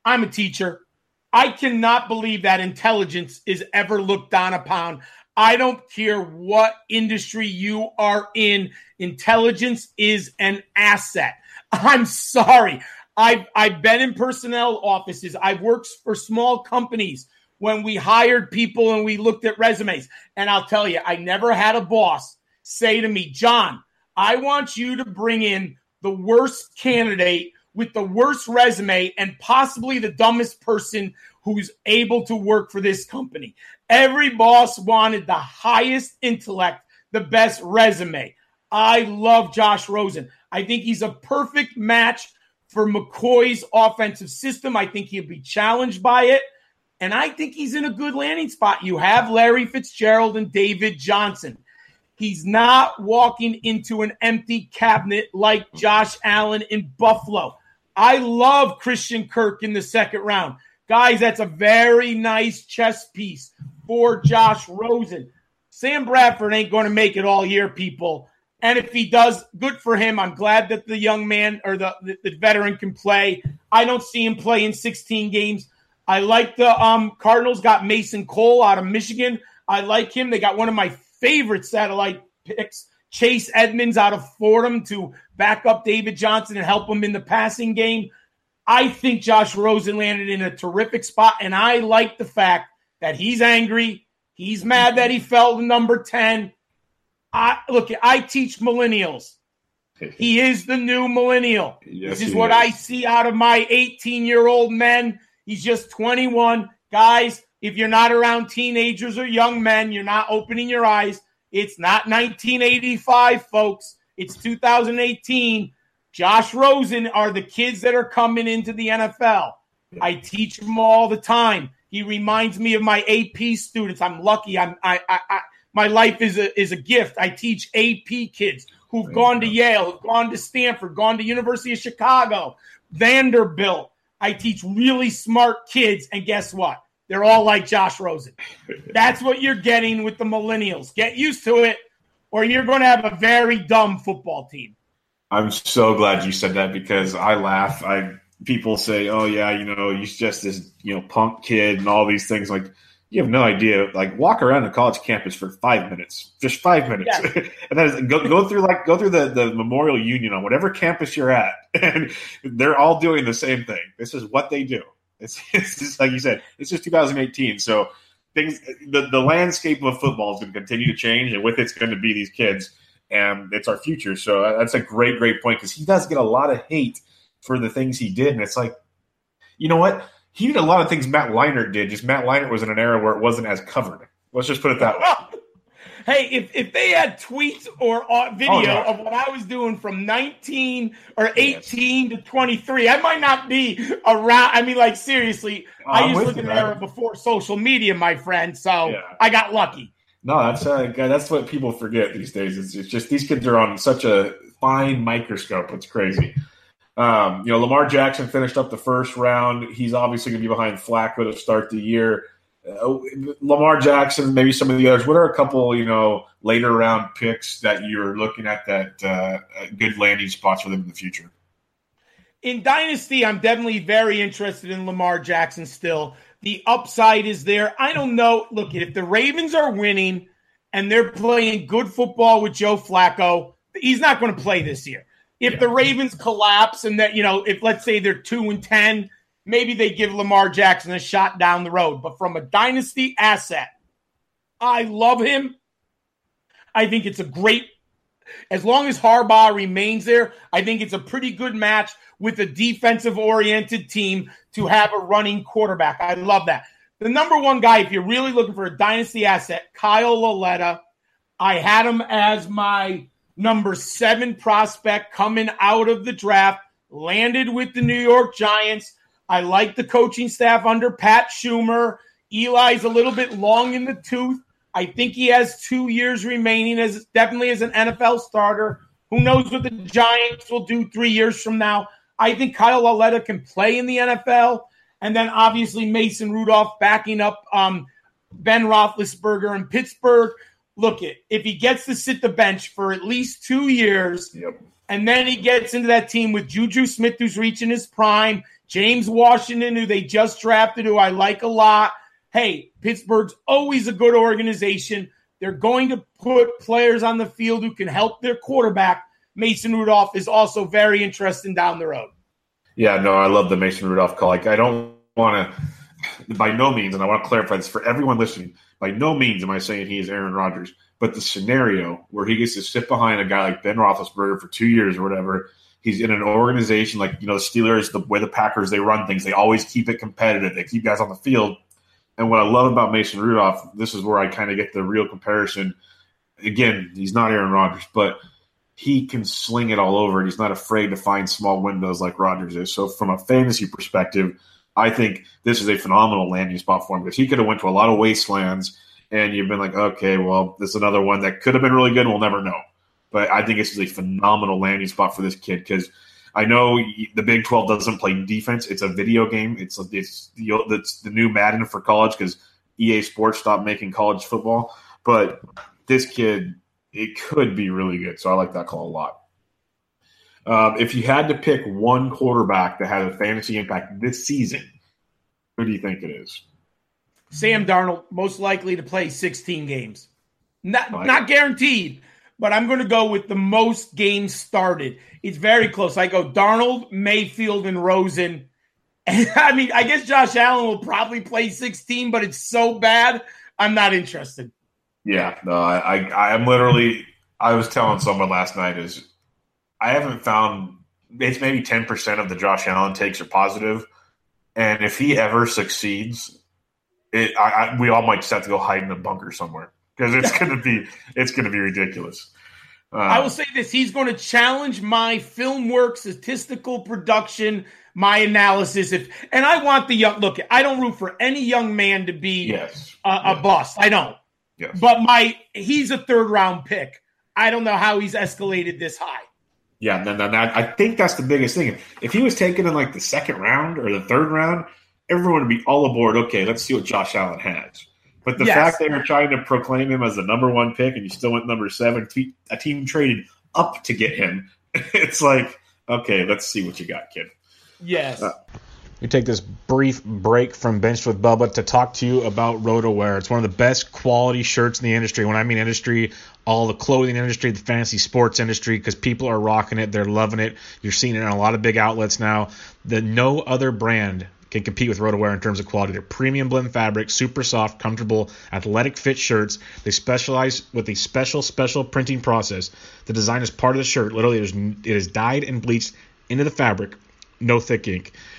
I'm a teacher. I cannot believe that intelligence is ever looked down upon. I don't care what industry you are in, intelligence is an asset. (laughs) I'm sorry. I've I've been in personnel offices. I've worked for small companies when we hired people and we looked at resumes. And I'll tell you, I never had a boss say to me, John, I want you to bring in the worst candidate with the worst resume and possibly the dumbest person who's able to work for this company. Every boss wanted the highest intellect, the best resume. I love Josh Rosen. I think he's a perfect match for McCoy's offensive system. I think he'll be challenged by it. And I think he's in a good landing spot. You have Larry Fitzgerald and David Johnson. He's not walking into an empty cabinet like Josh Allen in Buffalo. I love Christian Kirk in the second round. Guys, that's a very nice chess piece for Josh Rosen. Sam Bradford ain't going to make it all year, people. And if he does, good for him. I'm glad that the young man or the, the, veteran can play. I don't see him play in 16 games. I like the um, Cardinals got Mason Cole out of Michigan. I like him. They got one of my favorite satellite picks, Chase Edmonds out of Fordham to back up David Johnson and help him in the passing game. I think Josh Rosen landed in a terrific spot, and I like the fact that he's angry. He's mad that he fell to number 10. I look, I teach millennials. (laughs) He is the new millennial. Yes, this is what is. I see out of my 18 year old men. He's just 21. Guys, if you're not around teenagers or young men, you're not opening your eyes. It's not 1985, folks. It's 2018. Josh Rosen are the kids that are coming into the NFL. I teach them all the time. He reminds me of my AP students. I'm lucky. I'm I, I, I my life is a is a gift. I teach AP kids who've gone to Yale, who've gone to Stanford, gone to University of Chicago, Vanderbilt. I teach really smart kids, and guess what? They're all like Josh Rosen. That's what you're getting with the millennials. Get used to it, or you're going to have a very dumb football team. I'm so glad you said that because I laugh. I people say, "Oh yeah, you know, he's just this you know punk kid and all these things." Like you have no idea. Like walk around the college campus for five minutes, just five minutes, yeah. (laughs) and then go go through like go through the the Memorial Union on whatever campus you're at, (laughs) and they're all doing the same thing. This is what they do. It's, (laughs) it's just like you said. It's just 2018, so things the the landscape of football is going to continue to change, and with it's going to be these kids, and it's our future. So that's a great great point because he does get a lot of hate for the things he did, and it's like, you know what? He did a lot of things Matt Leinart did. Just Matt Leinart was in an era where it wasn't as covered. Let's just put it that way. (laughs) Hey, if, if they had tweets or uh, video oh, yeah. of what I was doing from 19 or 18 yes. to 23, I might not be around. I mean, like, seriously, I used to look at an era before social media, my friend. So yeah. I got lucky. No, that's uh, that's what people forget these days. It's, it's, just these kids are on such a fine microscope. It's crazy. Um, you know, Lamar Jackson finished up the first round. He's obviously going to be behind Flacco to start the year. Uh, Lamar Jackson, maybe some of the others. What are a couple, you know, later round picks that you're looking at that uh, good landing spots for them in the future? In Dynasty, I'm definitely very interested in Lamar Jackson still. The upside is there. I don't know. Look, if the Ravens are winning and they're playing good football with Joe Flacco, he's not going to play this year. If yeah. the Ravens collapse and that, you know, if let's say they're 2 and 10, maybe they give Lamar Jackson a shot down the road. But from a dynasty asset, I love him. I think it's a great, as long as Harbaugh remains there, I think it's a pretty good match with a defensive oriented team to have a running quarterback. I love that. The number one guy, if you're really looking for a dynasty asset, Kyle Lauletta. I had him as my number seven prospect coming out of the draft, landed with the New York Giants. I like the coaching staff under Pat Shurmur. Eli's a little bit long in the tooth. I think he has two years remaining as definitely as an NFL starter. Who knows what the Giants will do three years from now? I think Kyle Lauletta can play in the NFL. And then obviously Mason Rudolph backing up um, Ben Roethlisberger in Pittsburgh. Look, it if he gets to sit the bench for at least two years, yep. and then he gets into that team with Juju Smith, who's reaching his prime, James Washington, who they just drafted, who I like a lot. Hey, Pittsburgh's always a good organization. They're going to put players on the field who can help their quarterback. Mason Rudolph is also very interesting down the road. Yeah, no, I love the Mason Rudolph call. Like, I don't want to, by no means, and I want to clarify this for everyone listening, by no means am I saying he is Aaron Rodgers, but the scenario where he gets to sit behind a guy like Ben Roethlisberger for two years or whatever, he's in an organization like, you know, the Steelers, the way the Packers, they run things, they always keep it competitive, they keep guys on the field. And what I love about Mason Rudolph, this is where I kind of get the real comparison. Again, he's not Aaron Rodgers, but – he can sling it all over, and he's not afraid to find small windows like Rodgers is. So, from a fantasy perspective, I think this is a phenomenal landing spot for him because he could have went to a lot of wastelands, and you've been like, okay, well, this is another one that could have been really good. We'll never know, but I think this is a phenomenal landing spot for this kid because. I know the Big 12 doesn't play defense. It's a video game. It's it's the, it's the new Madden for college because EA Sports stopped making college football. But this kid it could be really good. So I like that call a lot. Um, if you had to pick one quarterback that had a fantasy impact this season, who do you think it is? Sam Darnold, most likely to play 16 games. Not like not guaranteed, but I'm going to go with the most games started. It's very close. I go Darnold, Mayfield, and Rosen. (laughs) I mean, I guess Josh Allen will probably play 16, but it's so bad, I'm not interested. Yeah, no, I, I, I'm literally. I was telling someone last night is I haven't found it's maybe ten percent of the Josh Allen takes are positive, and if he ever succeeds, it I, I, we all might just have to go hide in a bunker somewhere because it's (laughs) going to be it's going to be ridiculous. Uh, I will say this: he's going to challenge my film work, statistical production, my analysis. If and I want the young look. I don't root for any young man to be yes, a, a yes. bust. I don't. Yes. But my he's a third round pick. I don't know how he's escalated this high. Yeah, then that, I think that's the biggest thing. If he was taken in like the second round or the third round, everyone would be all aboard. Okay, let's see what Josh Allen has. But the yes. fact they were trying to proclaim him as the number one pick and you still went number seven, a team traded up to get him. (laughs) It's like, okay, let's see what you got, kid. Yes. Uh, we take this brief break from Bench with Bubba to talk to you about RotoWear. It's one of the best quality shirts in the industry. When I mean industry, all the clothing industry, the fantasy sports industry, because people are rocking it, they're loving it. You're seeing it in a lot of big outlets now. The no other brand can compete with RotoWear in terms of quality. They're premium blend fabric, super soft, comfortable, athletic fit shirts. They specialize with a special, special printing process. The design is part of the shirt. Literally, it is, it is dyed and bleached into the fabric. No thick ink.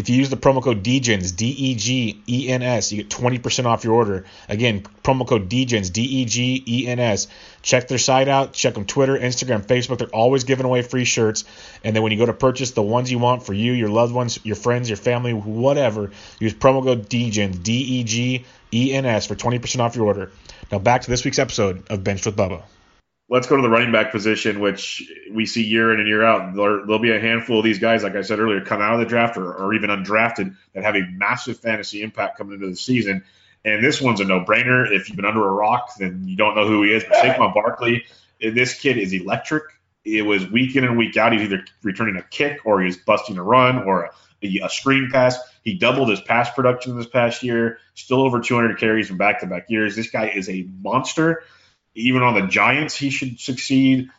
if you use the promo code DEGENS, D E G E N S, you get 20% off your order. Again, promo code DEGENS, D E G E N S. Check their site out. Check them Twitter, Instagram, Facebook. They're always giving away free shirts. And then when you go to purchase the ones you want for you, your loved ones, your friends, your family, whatever, use promo code DEGENS, D E G E N S, for 20% off your order. Now back to this week's episode of Benched with Bubba let's go to the running back position, which we see year in and year out. There, will be a handful of these guys, like I said earlier, come out of the draft or, or, even undrafted that have a massive fantasy impact coming into the season. And this one's a no-brainer. If you've been under a rock, then you don't know who he is. But Saquon (laughs) Barkley, this kid is electric. It was week in and week out. He's either returning a kick or he's busting a run or a, a screen pass. He doubled his pass production this past year. Still over 200 carries from back-to-back years. This guy is a monster even on the Giants, he should succeed.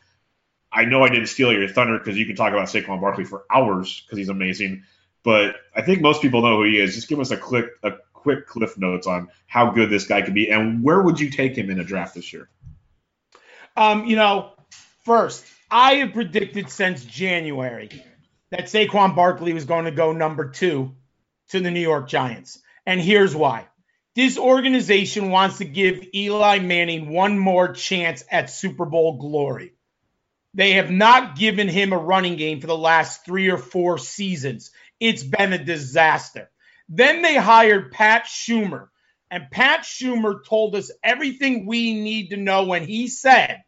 I know I didn't steal your thunder because you can talk about Saquon Barkley for hours because he's amazing. But I think most people know who he is. Just give us a quick a quick cliff notes on how good this guy could be and where would you take him in a draft this year? Um, you know, first, I have predicted since January that Saquon Barkley was going to go number two to the New York Giants. And here's why. This organization wants to give Eli Manning one more chance at Super Bowl glory. They have not given him a running game for the last three or four seasons. It's been a disaster. Then they hired Pat Shurmur, and Pat Shurmur told us everything we need to know when he said,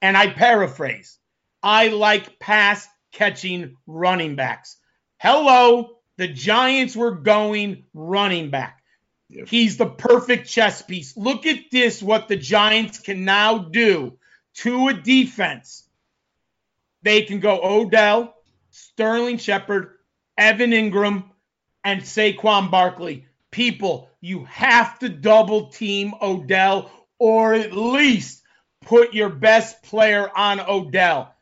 and I paraphrase, I like pass catching running backs. Hello, The Giants were going running back. Yep. He's the perfect chess piece. Look at this what the Giants can now do to a defense. They can go Odell, Sterling Shepard, Evan Engram, and Saquon Barkley. People, you have to double team Odell or at least put your best player on Odell.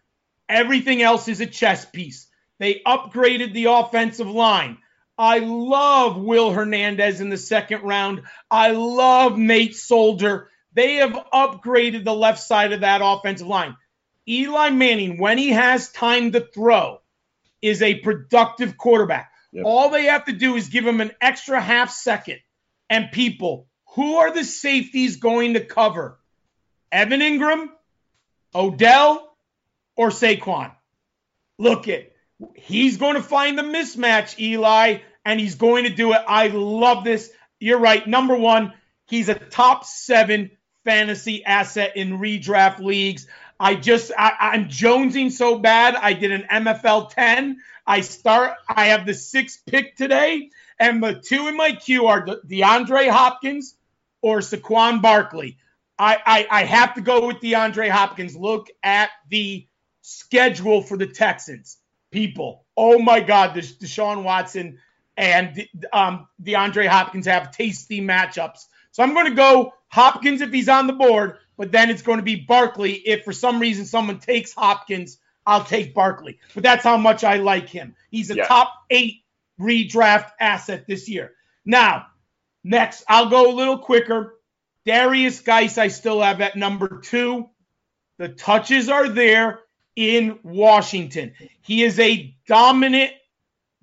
Everything else is a chess piece. They upgraded the offensive line. I love Will Hernandez in the second round. I love Nate Solder. They have upgraded the left side of that offensive line. Eli Manning, when he has time to throw, is a productive quarterback. Yep. All they have to do is give him an extra half second. And people, who are the safeties going to cover? Evan Engram, Odell, or Saquon? Look it. He's going to find the mismatch, Eli, and he's going to do it. I love this. You're right. Number one, he's a top seven fantasy asset in redraft leagues. I just I, I'm jonesing so bad. I did an MFL 10. I start. I have the sixth pick today, and the two in my queue are De- DeAndre Hopkins or Saquon Barkley. I, I I have to go with DeAndre Hopkins. Look at the schedule for the Texans. People, oh my God, Desha- Deshaun Watson and um, DeAndre Hopkins have tasty matchups. So I'm going to go Hopkins if he's on the board, but then it's going to be Barkley if for some reason someone takes Hopkins. I'll take Barkley. But that's how much I like him. He's a Yeah. top eight redraft asset this year. Now, next, I'll go a little quicker. Darius Guice, I still have at number two. The touches are there in Washington. He is a dominant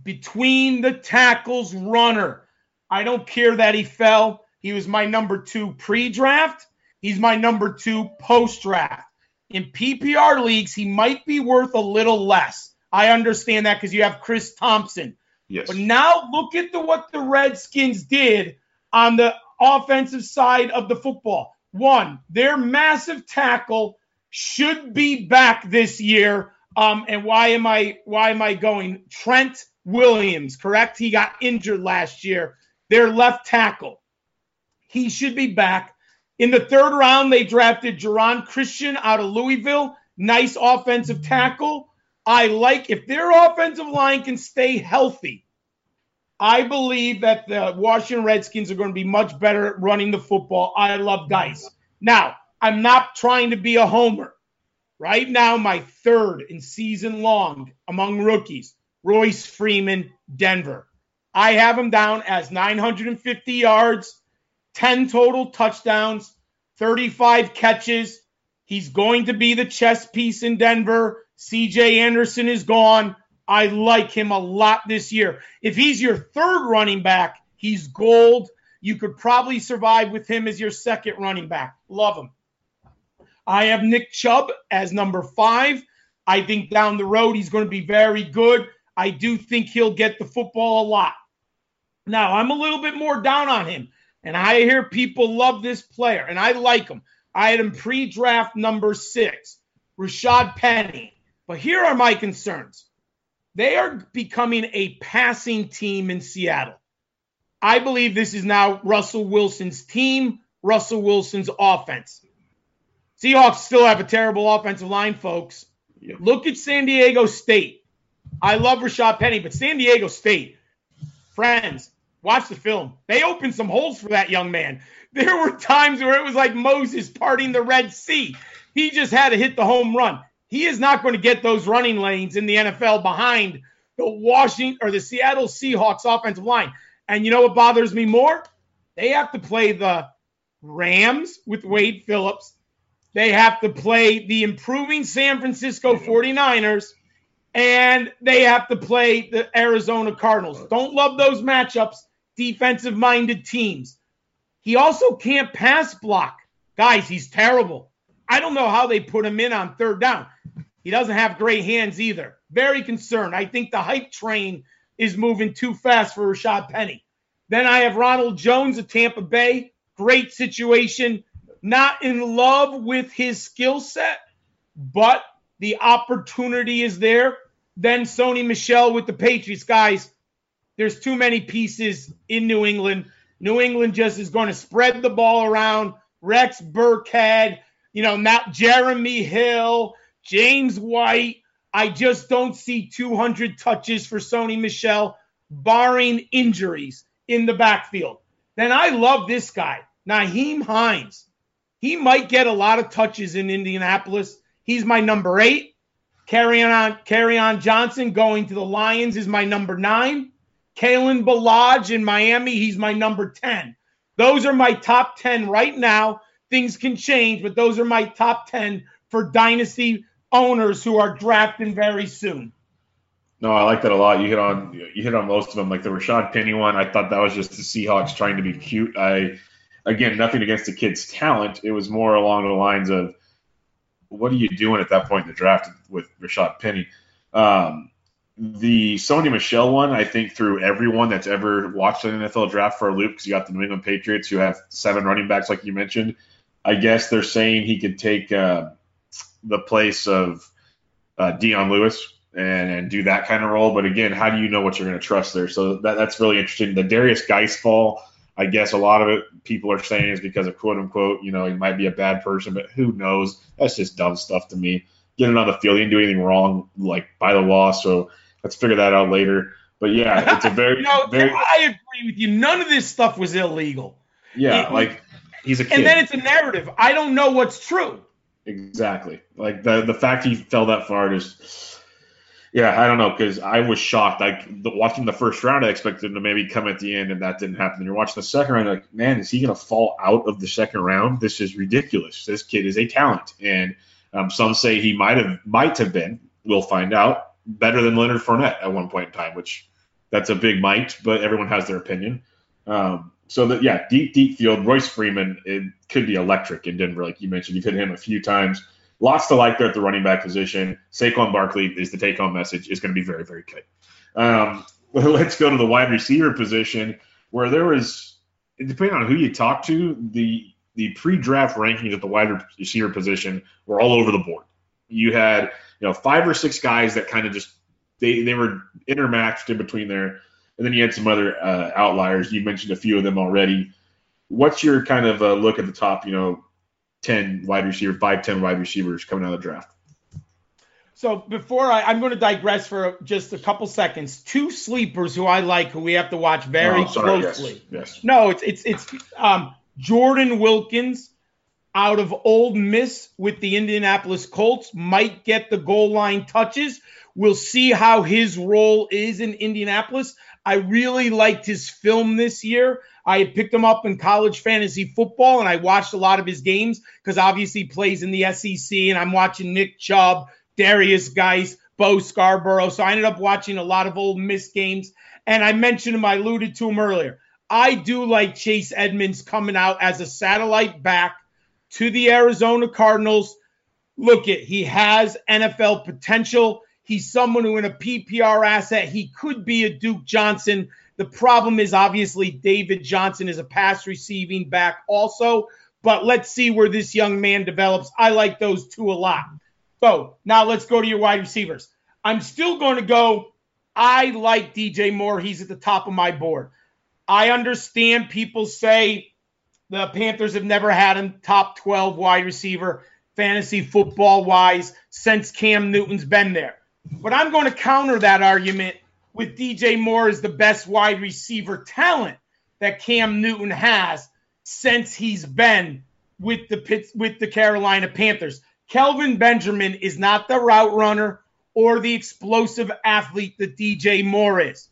between the tackles runner. I don't care that he fell. He was my number two pre draft. He's my number two post draft. In PPR leagues, he might be worth a little less. I understand that because you have Chris Thompson. Yes. But now look at the what the Redskins did on the offensive side of the football. One, their massive tackle should be back this year. Um, and why am I why am I going Trent Williams? Correct. He got injured last year. Their left tackle. He should be back. In the third round, they drafted Geron Christian out of Louisville. Nice offensive tackle. I like if their offensive line can stay healthy. I believe that the Washington Redskins are going to be much better at running the football. I love guys. Now, I'm not trying to be a homer. Right now, my third in season long among rookies, Royce Freeman, Denver. I have him down as 950 yards, 10 total touchdowns, 35 catches. He's going to be the chess piece in Denver. CJ Anderson is gone. I like him a lot this year. If he's your third running back, he's gold. You could probably survive with him as your second running back. Love him. I have Nick Chubb as number five. I think down the road he's going to be very good. I do think he'll get the football a lot. Now, I'm a little bit more down on him, and I hear people love this player, and I like him. I had him pre draft number six, Rashad Penny. But here are my concerns. They are becoming a passing team in Seattle. I believe this is now Russell Wilson's team, Russell Wilson's offense. Seahawks still have a terrible offensive line, folks. Yep. Look at San Diego State. I love Rashad Penny, but San Diego State, friends, watch the film. They opened some holes for that young man. (laughs) There were times where it was like Moses parting the Red Sea. He just had to hit the home run. He is not going to get those running lanes in the NFL behind the Washington or the Seattle Seahawks offensive line. And you know what bothers me more? They have to play the Rams with Wade Phillips. They have to play the improving San Francisco mm-hmm. 49ers. And they have to play the Arizona Cardinals. Don't love those matchups, defensive minded teams. He also can't pass block. Guys, he's terrible. I don't know how they put him in on third down. He doesn't have great hands either. Very concerned. I think the hype train is moving too fast for Rashad Penny. Then I have Ronald Jones of Tampa Bay. Great situation. Not in love with his skill set, but the opportunity is there. Then Sony Michel with the Patriots. Guys, there's too many pieces in New England. New England just is going to spread the ball around. Rex Burkhead, you know, not Jeremy Hill, James White. I just don't see 200 touches for Sony Michel, barring injuries in the backfield. Then I love this guy, Nyheim Hines. He might get a lot of touches in Indianapolis. He's my number eight. Carry on, Kerryon Johnson going to the Lions is my number nine. Kalen Ballage in Miami, he's my number 10. Those are my top 10 right now. Things can change, but those are my top 10 for dynasty owners who are drafting very soon. No, I like that a lot. You hit on you hit on most of them. Like the Rashad Penny one, I thought that was just the Seahawks trying to be cute. I again, nothing against the kid's talent. It was more along the lines of what are you doing at that point in the draft with Rashad Penny? Um, the Sony Michel one, I think, threw everyone that's ever watched an NFL draft for a loop because you got the New England Patriots who have seven running backs, like you mentioned. I guess they're saying he could take uh, the place of uh, Dion Lewis and, and do that kind of role. But again, how do you know what you're going to trust there? So that, that's really interesting. The Darius Guice fall, I guess a lot of it people are saying is because of quote unquote, you know, he might be a bad person, but who knows? That's just dumb stuff to me. Getting on the field, he didn't do anything wrong, like by the law. So let's figure that out later. But yeah, it's a (laughs) very, no, very. I agree with you. None of this stuff was illegal. Yeah, it, like he's a kid. And then it's a narrative. I don't know what's true. Exactly. Like the the fact he fell that far is yeah, I don't know because I was shocked. Like watching the first round, I expected him to maybe come at the end, and that didn't happen. You're watching the second round, like, man, is he going to fall out of the second round? This is ridiculous. This kid is a talent, and um, some say he might have might have been. We'll find out. Better than Leonard Fournette at one point in time, which that's a big might, but everyone has their opinion. Um, so that yeah, deep deep field. Royce Freeman it could be electric in Denver, like you mentioned. You've hit him a few times lots to like there at the running back position. Saquon Barkley is the take home message, is going to be very, very good. Um, (laughs) let's go to the wide receiver position where there was, depending on who you talk to, the the pre-draft rankings at the wide receiver position were all over the board. You had, you know, five or six guys that kind of just they they were intermatched in between there, and then you had some other uh, outliers. You mentioned a few of them already. What's your kind of uh, look at the top, you know, 10 wide receiver, five, 10 wide receivers coming out of the draft. So before I, am going to digress for just a couple seconds. Two sleepers who I like, who we have to watch very oh, sorry, closely. Yes, yes. No, it's it's it's um, Jordan Wilkins out of Ole Miss with the Indianapolis Colts might get the goal line touches. We'll see how his role is in Indianapolis. I really liked his film this year. I picked him up in college fantasy football and I watched a lot of his games because obviously he plays in the SEC and I'm watching Nick Chubb, Darius Guice, Bo Scarborough. So I ended up watching a lot of Ole Miss games. And I mentioned him, I alluded to him earlier. I do like Chase Edmonds coming out as a satellite back to the Arizona Cardinals. Look at he has NFL potential. He's someone who in a PPR asset, he could be a Duke Johnson the problem is obviously David Johnson is a pass receiving back also, but let's see where this young man develops. I like those two a lot. So now let's go to your wide receivers. I'm still going to go. I like DJ Moore. He's at the top of my board. I understand people say the Panthers have never had a top 12 wide receiver fantasy football wise since Cam Newton's been there. But I'm going to counter that argument with DJ Moore as the best wide receiver talent that Cam Newton has since he's been with the with the Carolina Panthers. Kelvin Benjamin is not the route runner or the explosive athlete that DJ Moore is.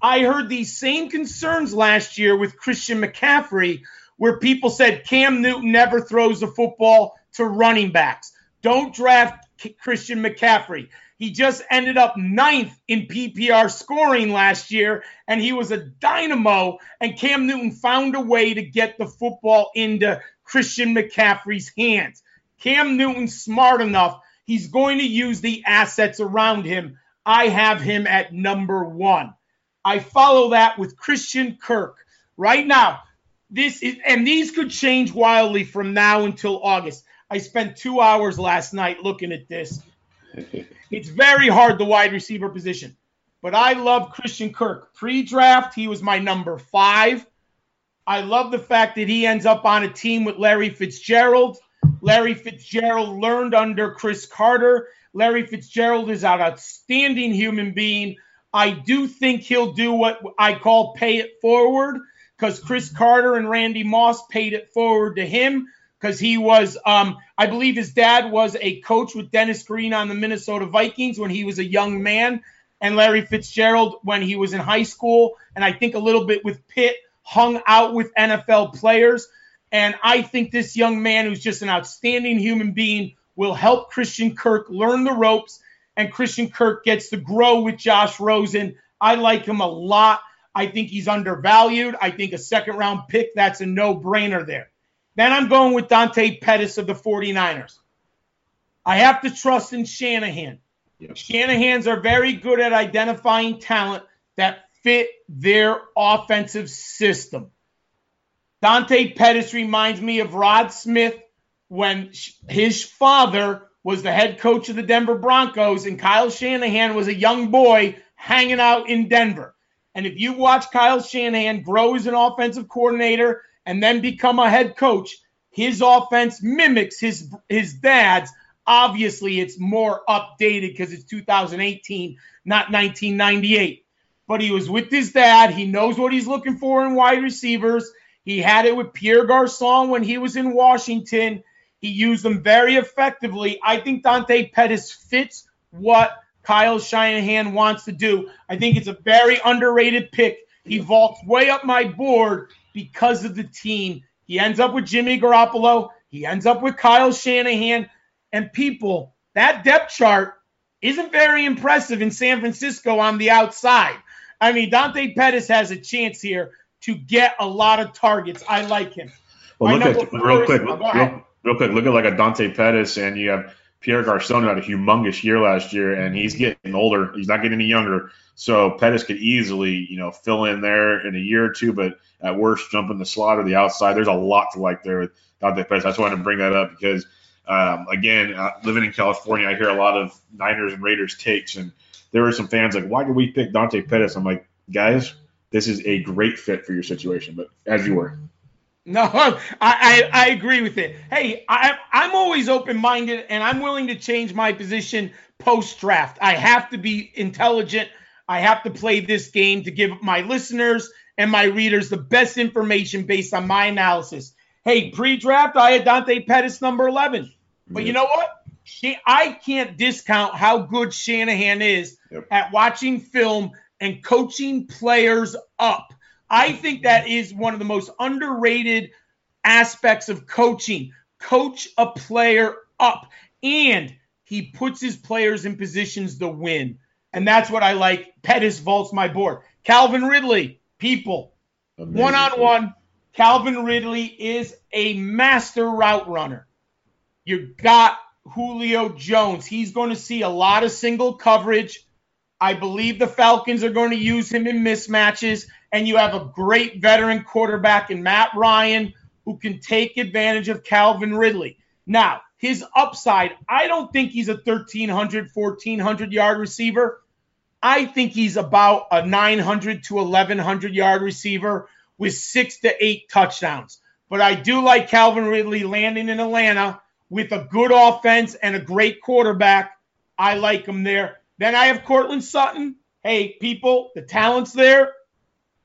I heard these same concerns last year with Christian McCaffrey, where people said Cam Newton never throws the football to running backs. Don't draft Christian McCaffrey. He just ended up ninth in PPR scoring last year, and he was a dynamo. And Cam Newton found a way to get the football into Christian McCaffrey's hands. Cam Newton's smart enough. He's going to use the assets around him. I have him at number one. I follow that with Christian Kirk. Right now, this is, and these could change wildly from now until August. I spent two hours last night looking at this. (laughs) It's very hard, the wide receiver position. but I love Christian Kirk. Pre draft, he was my number five. I love the fact that he ends up on a team with Larry Fitzgerald. Larry Fitzgerald learned under Cris Carter. Larry Fitzgerald is an outstanding human being. I do think he'll do what I call pay it forward because Cris Carter and Randy Moss paid it forward to him because he was, um, I believe his dad was a coach with Dennis Green on the Minnesota Vikings when he was a young man, and Larry Fitzgerald when he was in high school, and I think a little bit with Pitt, hung out with NFL players. And I think this young man, who's just an outstanding human being, will help Christian Kirk learn the ropes, and Christian Kirk gets to grow with Josh Rosen. I like him a lot. I think he's undervalued. I think a second round pick, that's a no brainer there. Then I'm going with Dante Pettis of the 49ers. I have to trust in Shanahan. Yep. Shanahan's are very good at identifying talent that fit their offensive system. Dante Pettis reminds me of Rod Smith when his father was the head coach of the Denver Broncos and Kyle Shanahan was a young boy hanging out in Denver. And if you watch Kyle Shanahan grow as an offensive coordinator and then become a head coach, his offense mimics his his dad's. Obviously, it's more updated because it's 2018, not 1998. But he was with his dad. He knows what he's looking for in wide receivers. He had it with Pierre Garcon when he was in Washington. He used them very effectively. I think Dante Pettis fits what Kyle Shanahan wants to do. I think it's a very underrated pick. He vaults way up my board because of the team. He ends up with Jimmy Garoppolo. He ends up with Kyle Shanahan. And people, that depth chart isn't very impressive in San Francisco on the outside. I mean, Dante Pettis has a chance here to get a lot of targets. I like him. Well, look at real quick, real, real, quick. Look at like a Dante Pettis, and you have Pierre Garcon had a humongous year last year, and he's getting older. He's not getting any younger. So Pettis could easily, you know, fill in there in a year or two, but at worst, jump in the slot or the outside. There's a lot to like there with Dante Pettis. I just wanted to bring that up because, um, again, uh, living in California, I hear a lot of Niners and Raiders takes, and there were some fans like, "Why did we pick Dante Pettis?" I'm like, guys, this is a great fit for your situation. But as you were. No, (laughs) I, I, I, agree with it. Hey, I, I'm always open minded and I'm willing to change my position post draft. I have to be intelligent. I have to play this game to give my listeners and my readers the best information based on my analysis. Hey, pre draft, I had Dante Pettis number 11. But you know what? She, I can't discount how good Shanahan is yep. at watching film and coaching players up. I think that is one of the most underrated aspects of coaching. Coach a player up, and he puts his players in positions to win. And that's what I like. Pettis vaults my board. Calvin Ridley, people, one on one. Calvin Ridley is a master route runner. You got Julio Jones. He's going to see a lot of single coverage. I believe the Falcons are going to use him in mismatches. And you have a great veteran quarterback in Matt Ryan who can take advantage of Calvin Ridley. Now, his upside, I don't think he's a 1,300, 1,400 yard receiver. I think he's about a 900 to 1,100 yard receiver with six to eight touchdowns. But I do like Calvin Ridley landing in Atlanta with a good offense and a great quarterback. I like him there. Then I have Courtland Sutton. Hey, people, the talent's there.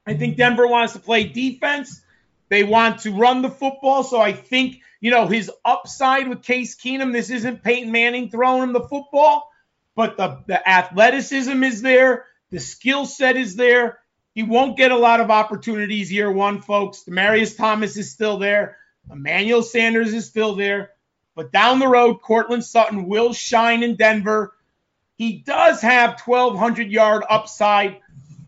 I think Denver wants to play defense. They want to run the football. So I think, you know, his upside with Case Keenum, this isn't Peyton Manning throwing him the football, but the, the athleticism is there. The skill set is there. He won't get a lot of opportunities year one, folks. Demaryius Thomas is still there. Emmanuel Sanders is still there. But down the road, Courtland Sutton will shine in Denver. He does have 1,200 yard upside,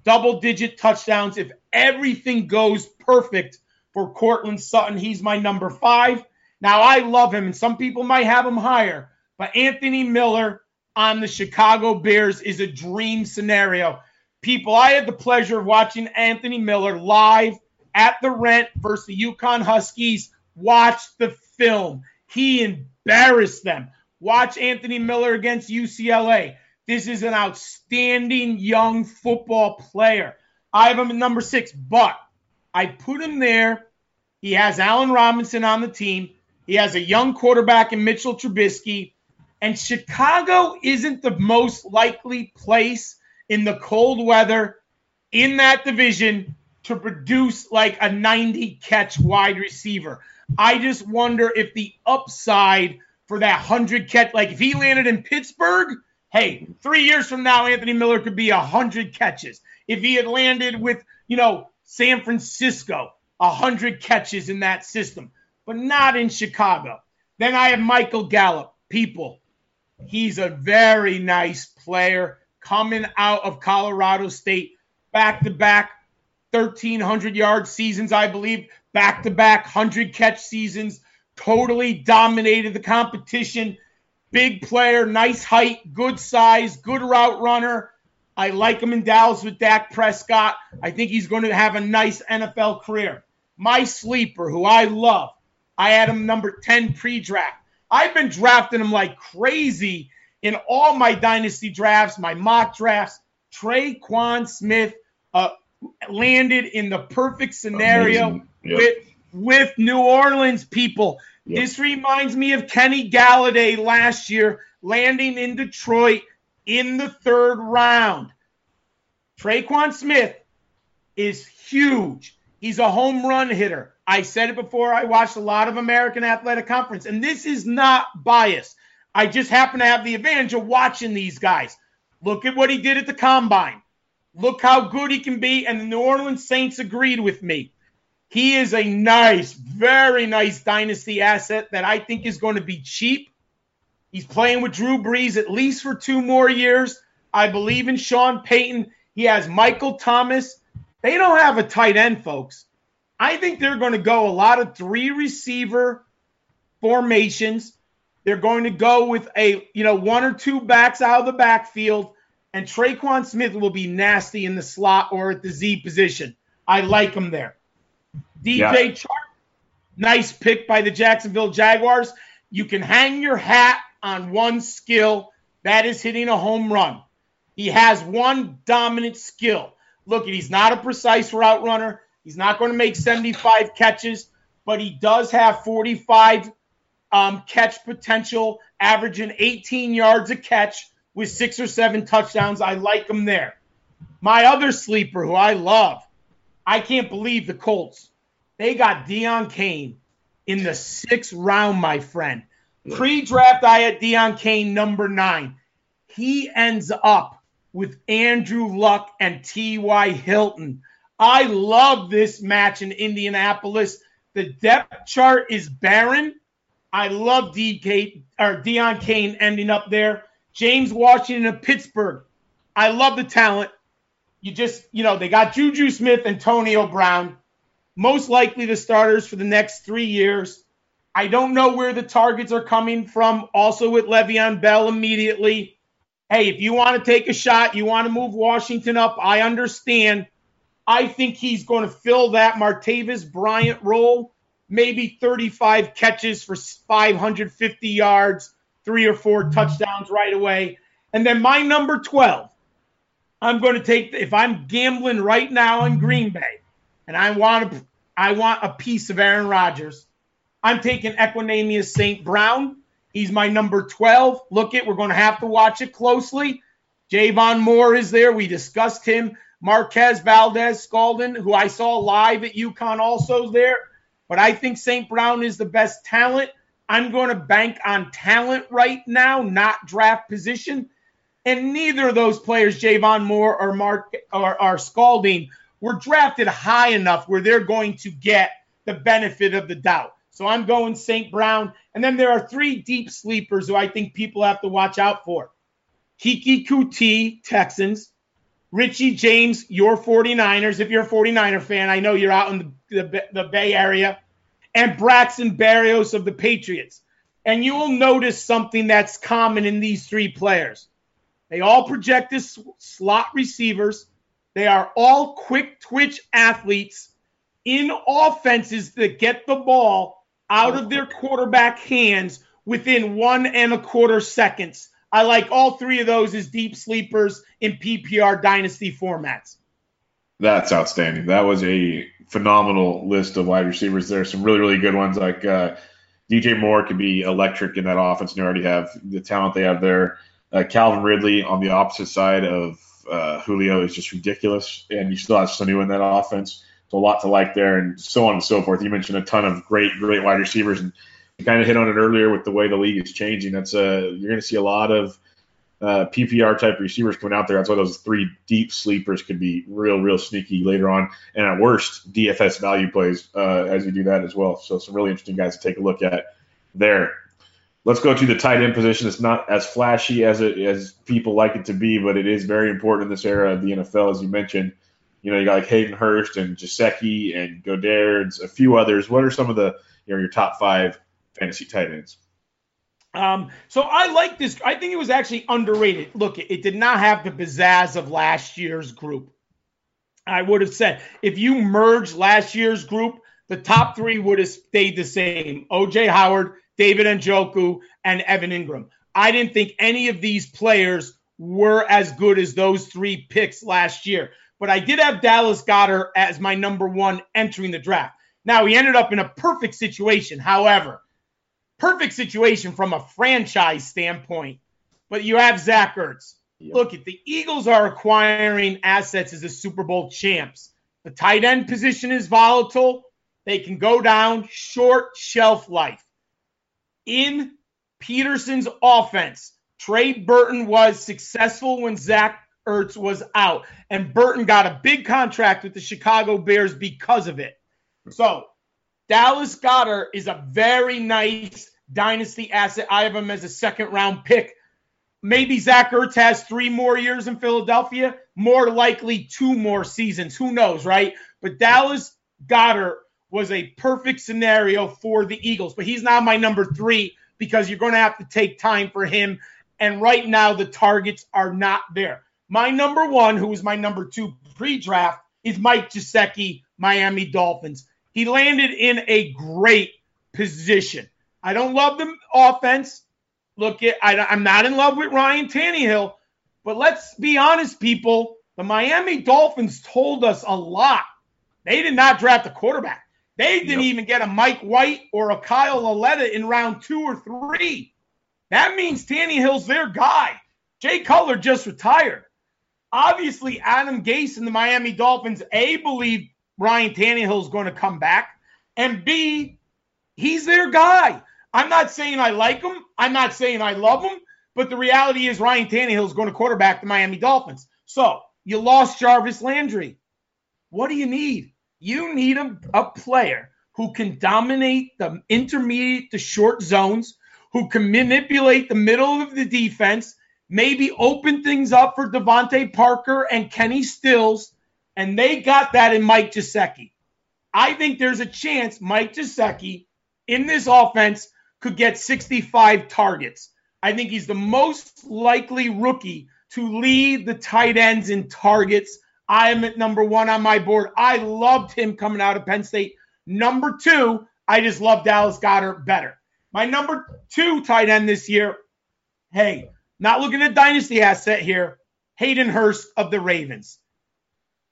double digit touchdowns. If everything goes perfect for Courtland Sutton, he's my number five. Now, I love him, and some people might have him higher, but Anthony Miller on the Chicago Bears is a dream scenario. People, I had the pleasure of watching Anthony Miller live at the rent versus the UConn Huskies. Watch the film. He embarrassed them. Watch Anthony Miller against UCLA. This is an outstanding young football player. I have him at number six, but I put him there. He has Allen Robinson on the team. He has a young quarterback in Mitchell Trubisky. And Chicago isn't the most likely place in the cold weather in that division to produce like a 90 catch wide receiver. I just wonder if the upside for that 100 catch, like if he landed in Pittsburgh, hey, three years from now, Anthony Miller could be 100 catches. If he had landed with, you know, San Francisco, 100 catches in that system, but not in Chicago. Then I have Michael Gallup. People, he's a very nice player coming out of Colorado State, back to back 1,300 yard seasons, I believe, back to back 100 catch seasons, totally dominated the competition. Big player, nice height, good size, good route runner. I like him in Dallas with Dak Prescott. I think he's going to have a nice NFL career. My sleeper, who I love, I had him number 10 pre draft. I've been drafting him like crazy in all my dynasty drafts, my mock drafts. Tre'Quan Smith uh, landed in the perfect scenario with with New Orleans people. This reminds me of Kenny Golladay last year landing in Detroit in the third round. Tre'Quan Smith is huge. He's a home run hitter. I said it before. I watched a lot of American Athletic Conference, and this is not bias. I just happen to have the advantage of watching these guys. Look at what he did at the combine. Look how good he can be. And the New Orleans Saints agreed with me. He is a nice, very nice dynasty asset that I think is going to be cheap. He's playing with Drew Brees at least for two more years. I believe in Sean Payton. He has Michael Thomas. They don't have a tight end, folks. I think they're going to go a lot of three receiver formations. They're going to go with a, you know, one or two backs out of the backfield, and Tre'Quan Smith will be nasty in the slot or at the Z position. I like him there. DJ yeah. Chark, nice pick by the Jacksonville Jaguars. You can hang your hat on one skill that is hitting a home run. He has one dominant skill. Look, he's not a precise route runner. He's not going to make 75 catches, but he does have 45 um, catch potential, averaging 18 yards a catch with six or seven touchdowns. I like him there. My other sleeper, who I love, I can't believe the Colts. They got Deon Cain in the sixth round, my friend. Pre draft, I had Deon Cain number nine. He ends up with Andrew Luck and T.Y. Hilton. I love this match in Indianapolis. The depth chart is barren. I love DK or Deon Cain ending up there. James Washington of Pittsburgh. I love the talent. You just, you know, they got Juju Smith, Antonio Brown, most likely the starters for the next three years. I don't know where the targets are coming from. Also with Le'Veon Bell immediately. Hey, if you want to take a shot, you want to move Washington up, I understand. I think he's going to fill that Martavis Bryant role maybe 35 catches for 550 yards, three or four mm-hmm. touchdowns right away. And then my number 12, I'm going to take if I'm gambling right now in Green Bay and I want want a piece of Aaron Rodgers, I'm taking Equanimeous St. Brown. He's my number 12. Look it, we're going to have to watch it closely. J'Mon Moore is there. We discussed him. Marquez Valdes-Scantling, who I saw live at UConn, also there but I think St. Brown is the best talent. I'm going to bank on talent right now, not draft position. And neither of those players, J'Mon Moore or Mark or, or Scantling, were drafted high enough where they're going to get the benefit of the doubt. So I'm going St. Brown. And then there are three deep sleepers who I think people have to watch out for. Keke Coutee, Texans. Richie James, your 49ers. If you're a 49er fan, I know you're out in the, the, the Bay Area. And Braxton Barrios of the Patriots. And you will notice something that's common in these three players. They all project as slot receivers. They are all quick twitch athletes in offenses that get the ball out of their quarterback hands within one and a quarter seconds. I like all three of those as deep sleepers in PPR dynasty formats. That's outstanding. That was a phenomenal list of wide receivers. There are some really, really good ones. Like uh, DJ Moore could be electric in that offense. And you already have the talent they have there. Uh, Calvin Ridley on the opposite side of uh, Julio is just ridiculous, and you still have Sanu in that offense. So a lot to like there, and so on and so forth. You mentioned a ton of great, great wide receivers, and you kind of hit on it earlier with the way the league is changing. That's uh, you're going to see a lot of uh, PPR type receivers coming out there. That's why those three deep sleepers could be real, real sneaky later on, and at worst DFS value plays uh, as you do that as well. So some really interesting guys to take a look at there. Let's go to the tight end position. It's not as flashy as it as people like it to be, but it is very important in this era of the NFL, as you mentioned. You know, you got like Hayden Hurst and Gesicki and Goedert's, a few others. What are some of the you know your top five fantasy tight ends? Um, so I like this. I think it was actually underrated. Look, it, it did not have the pizzazz of last year's group. I would have said if you merge last year's group, the top three would have stayed the same. OJ Howard, David Njoku, and Evan Engram. I didn't think any of these players were as good as those three picks last year. But I did have Dallas Goedert as my number one entering the draft. Now, he ended up in a perfect situation. However, perfect situation from a franchise standpoint. But you have Zach Ertz. Yep. Look, at the Eagles are acquiring assets as a Super Bowl champs. The tight end position is volatile. They can go down short shelf life in Pederson's offense, Trey Burton was successful when Zach Ertz was out, and Burton got a big contract with the Chicago Bears because of it. So Dallas Goedert is a very nice dynasty asset. I have him as a second round pick. Maybe Zach Ertz has three more years in Philadelphia, more likely two more seasons. Who knows, right? But Dallas Goedert was a perfect scenario for the Eagles. But he's now my number three because you're going to have to take time for him. And right now, the targets are not there. My number one, who was my number two pre draft, is Mike Gesicki, Miami Dolphins. He landed in a great position. I don't love the offense. Look, at, I, I'm not in love with Ryan Tannehill, but let's be honest, people. The Miami Dolphins told us a lot. They did not draft a quarterback. They didn't yep. even get a Mike White or a Kyle Lauletta in round two or three. That means Tannehill's their guy. Jay Cutler just retired. Obviously, Adam Gase and the Miami Dolphins, A, believe Ryan Tannehill is going to come back, and B, he's their guy. I'm not saying I like him. I'm not saying I love him, but the reality is Ryan Tannehill is going to quarterback the Miami Dolphins. So you lost Jarvis Landry. What do you need? You need a, a player who can dominate the intermediate to short zones, who can manipulate the middle of the defense, maybe open things up for DeVante Parker and Kenny Stills. And they got that in Mike Gesicki. I think there's a chance Mike Gesicki in this offense could get 65 targets. I think he's the most likely rookie to lead the tight ends in targets I am at number one on my board. I loved him coming out of Penn State. Number two, I just love Dallas Goedert better. My number two tight end this year, hey, not looking at dynasty asset here, Hayden Hurst of the Ravens.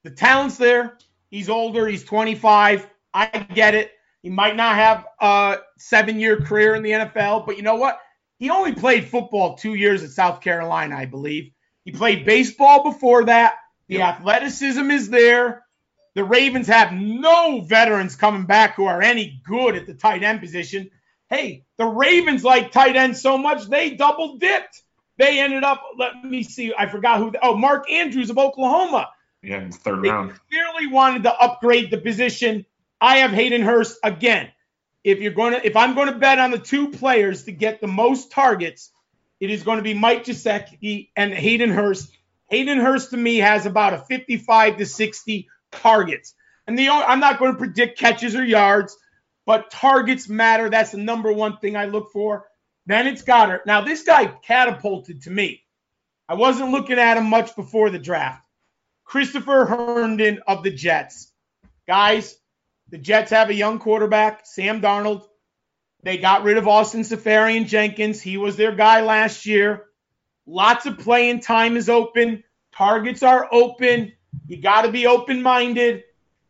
The talent's there. He's older. He's 25. I get it. He might not have a seven year career in the NFL, but you know what? He only played football two years at South Carolina, I believe. He played baseball before that. The yep. athleticism is there. The Ravens have no veterans coming back who are any good at the tight end position. Hey, the Ravens like tight end so much they double dipped. They ended up, let me see, I forgot who. Oh, Mark Andrews of Oklahoma. Yeah, in the third they round. Clearly wanted to upgrade the position. I have Hayden Hurst again. If you're going to, if I'm going to bet on the two players to get the most targets, it is going to be Mike Gesicki and Hayden Hurst. Hayden Hurst to me has about a 55 to 60 targets. And the I'm not going to predict catches or yards, but targets matter. That's the number one thing I look for. Then it's Goedert. Now, this guy catapulted to me. I wasn't looking at him much before the draft. Christopher Herndon of the Jets. Guys, the Jets have a young quarterback, Sam Darnold. They got rid of Austin Seferian Jenkins. He was their guy last year. Lots of playing time is open. Targets are open. You got to be open minded.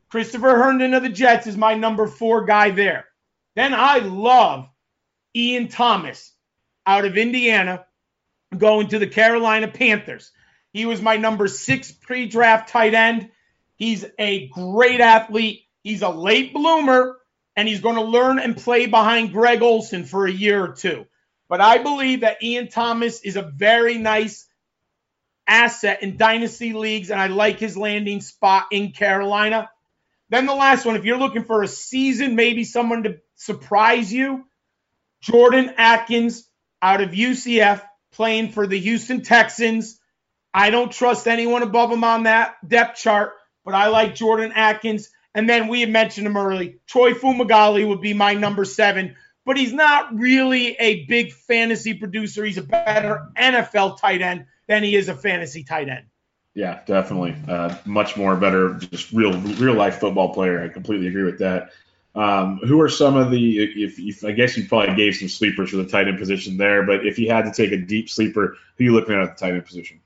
Christopher Herndon of the Jets is my number four guy there. Then I love Ian Thomas out of Indiana going to the Carolina Panthers. He was my number six pre draft tight end. He's a great athlete. He's a late bloomer, and he's going to learn and play behind Greg Olsen for a year or two. But I believe that Ian Thomas is a very nice asset in dynasty leagues, and I like his landing spot in Carolina. Then the last one, if you're looking for a season, maybe someone to surprise you, Jordan Akins out of UCF playing for the Houston Texans. I don't trust anyone above him on that depth chart, but I like Jordan Akins. And then we had mentioned him early. Troy Fumagalli would be my number seven, but he's not really a big fantasy producer. He's a better NFL tight end than he is a fantasy tight end. Yeah, definitely. Uh, much more better, just real real life football player. I completely agree with that. Um, who are some of the? If, if, I guess you probably gave some sleepers for the tight end position there, but if you had to take a deep sleeper, who are you looking at at the tight end position?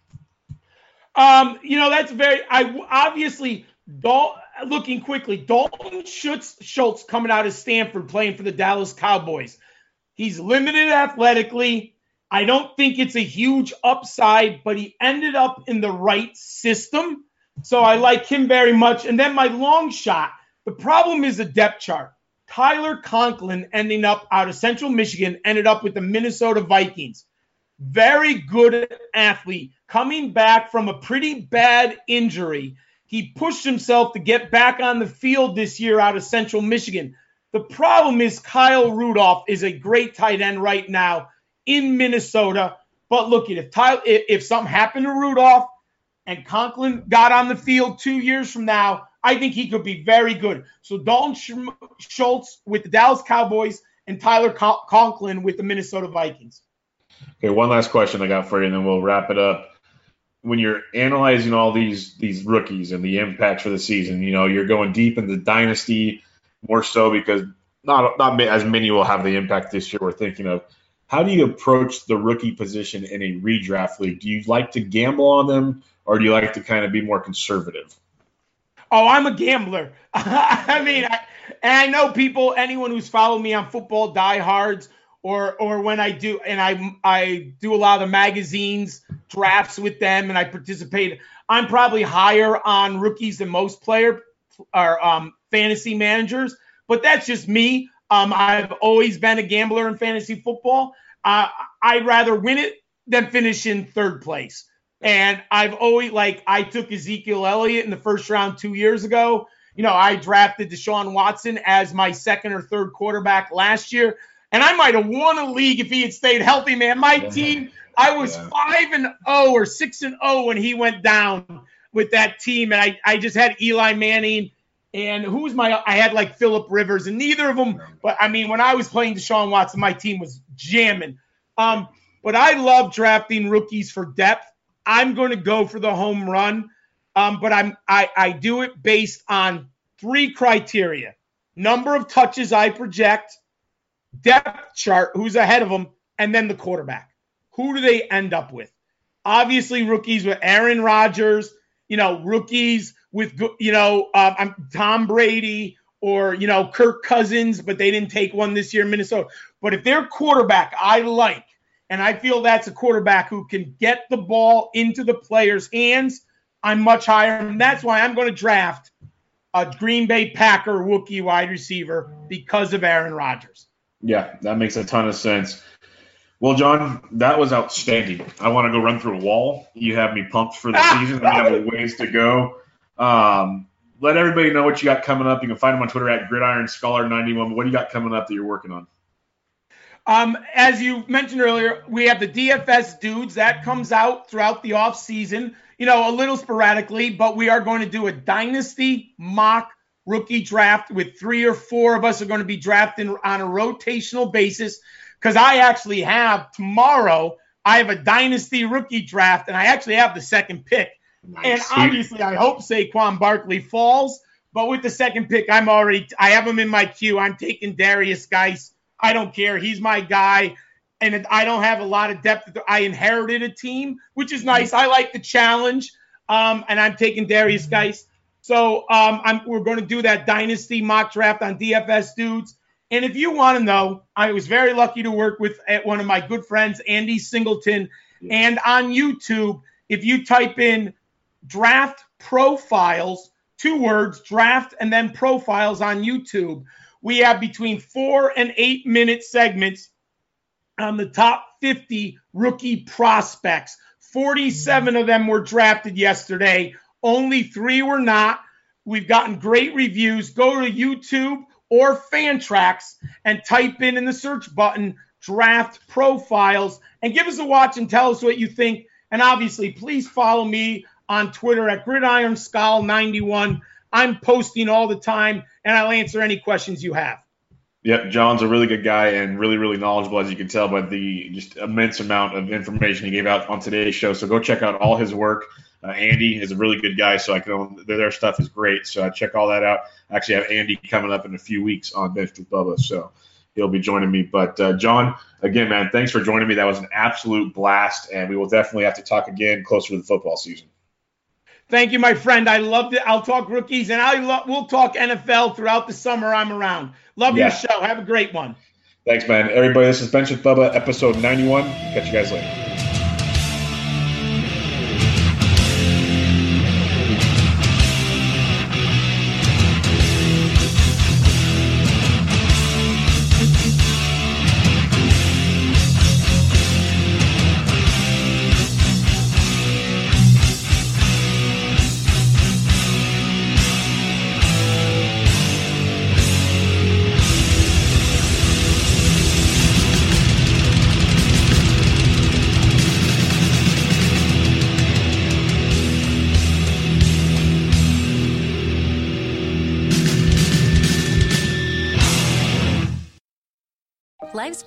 Um, you know that's very. I obviously Dal, looking quickly. Dalton Schultz, Schultz coming out of Stanford, playing for the Dallas Cowboys. He's limited athletically. I don't think it's a huge upside, but he ended up in the right system. So I like him very much. And then my long shot. The problem is the depth chart. Tyler Conklin ending up out of Central Michigan ended up with the Minnesota Vikings. Very good athlete coming back from a pretty bad injury. He pushed himself to get back on the field this year out of Central Michigan. The problem is Kyle Rudolph is a great tight end right now in Minnesota. But look if Tyler, if, if something happened to Rudolph and Conklin got on the field two years from now, I think he could be very good. So Dalton Schultz with the Dallas Cowboys and Tyler Conklin with the Minnesota Vikings. Okay, one last question I got for you, and then we'll wrap it up. When you're analyzing all these these rookies and the impacts for the season, you know you're going deep into dynasty more so because not not as many will have the impact this year. We're thinking of how do you approach the rookie position in a redraft league? Do you like to gamble on them, or do you like to kind of be more conservative? Oh, I'm a gambler. (laughs) I mean, I, and I know people, anyone who's followed me on football diehards, or or when I do, and I I do a lot of magazines drafts with them, and I participate. I'm probably higher on rookies than most player or um, fantasy managers, but that's just me. Um, I've always been a gambler in fantasy football. Uh, I'd rather win it than finish in third place. And I've always like I took Ezekiel Elliott in the first round two years ago. You know, I drafted Deshaun Watson as my second or third quarterback last year, and I might have won a league if he had stayed healthy. Man, my yeah. team, I was yeah. five and zero oh or six and zero oh when he went down with that team, and I I just had Eli Manning. And who was my? I had like Philip Rivers, and neither of them. But I mean, when I was playing Deshaun Watson, my team was jamming. Um, but I love drafting rookies for depth. I'm going to go for the home run, um, but I'm I, I do it based on three criteria: number of touches I project, depth chart, who's ahead of them, and then the quarterback. Who do they end up with? Obviously, rookies with Aaron Rodgers. You know, rookies with you know uh, Tom Brady or you know Kirk Cousins, but they didn't take one this year in Minnesota. But if their quarterback I like and I feel that's a quarterback who can get the ball into the player's hands. I'm much higher. And that's why I'm going to draft a Green Bay Packer rookie wide receiver because of Aaron Rodgers. Yeah, that makes a ton of sense. Well, John, that was outstanding. I want to go run through a wall. You have me pumped for the season. We have a ways to go. Um, let everybody know what you got coming up. You can find them on Twitter at Gridiron Scholar 91. What do you got coming up that you're working on? Um, as you mentioned earlier, we have the DFS dudes that comes out throughout the off season, you know, a little sporadically, but we are going to do a dynasty mock rookie draft with three or four of us are going to be drafting on a rotational basis because I actually have tomorrow. I have a dynasty rookie draft, and I actually have the second pick. Nice. And obviously, I hope Saquon Barkley falls. But with the second pick, I'm already I have him in my queue. I'm taking Darius Guice I don't care. He's my guy. and I don't have a lot of depth. I inherited a team, which is nice. I like the challenge, um, and I'm taking Derrius Guice. So um, I'm, we're going to do that dynasty mock draft on DFS dudes. And if you want to know, I was very lucky to work with uh, one of my good friends, Andy Singleton. And on YouTube, if you type in draft profiles, two words, draft and then profiles on YouTube, we have between four and eight minute segments on the top 50 rookie prospects. 47 of them were drafted yesterday. Only three were not. We've gotten great reviews. Go to YouTube or Fantrax and type in in the search button draft profiles and give us a watch and tell us what you think. And obviously, please follow me on Twitter at Gridiron Scholar 91. I'm posting all the time and I'll answer any questions you have. Yep, John's a really good guy and really, really knowledgeable, as you can tell by the just immense amount of information he gave out on today's show. So go check out all his work. Uh, Andy is a really good guy, so I can their stuff is great. So I check all that out. I actually have Andy coming up in a few weeks on Bench with Bubba, so he'll be joining me. But uh, John, again, man, thanks for joining me. That was an absolute blast, and we will definitely have to talk again closer to the football season. Thank you, my friend. I loved it. I'll talk rookies, and I lo- we'll talk NFL throughout the summer. I'm around. Love yeah. your show. Have a great one. Thanks, man. Everybody, this is Bench with Bubba, episode 91. Catch you guys later.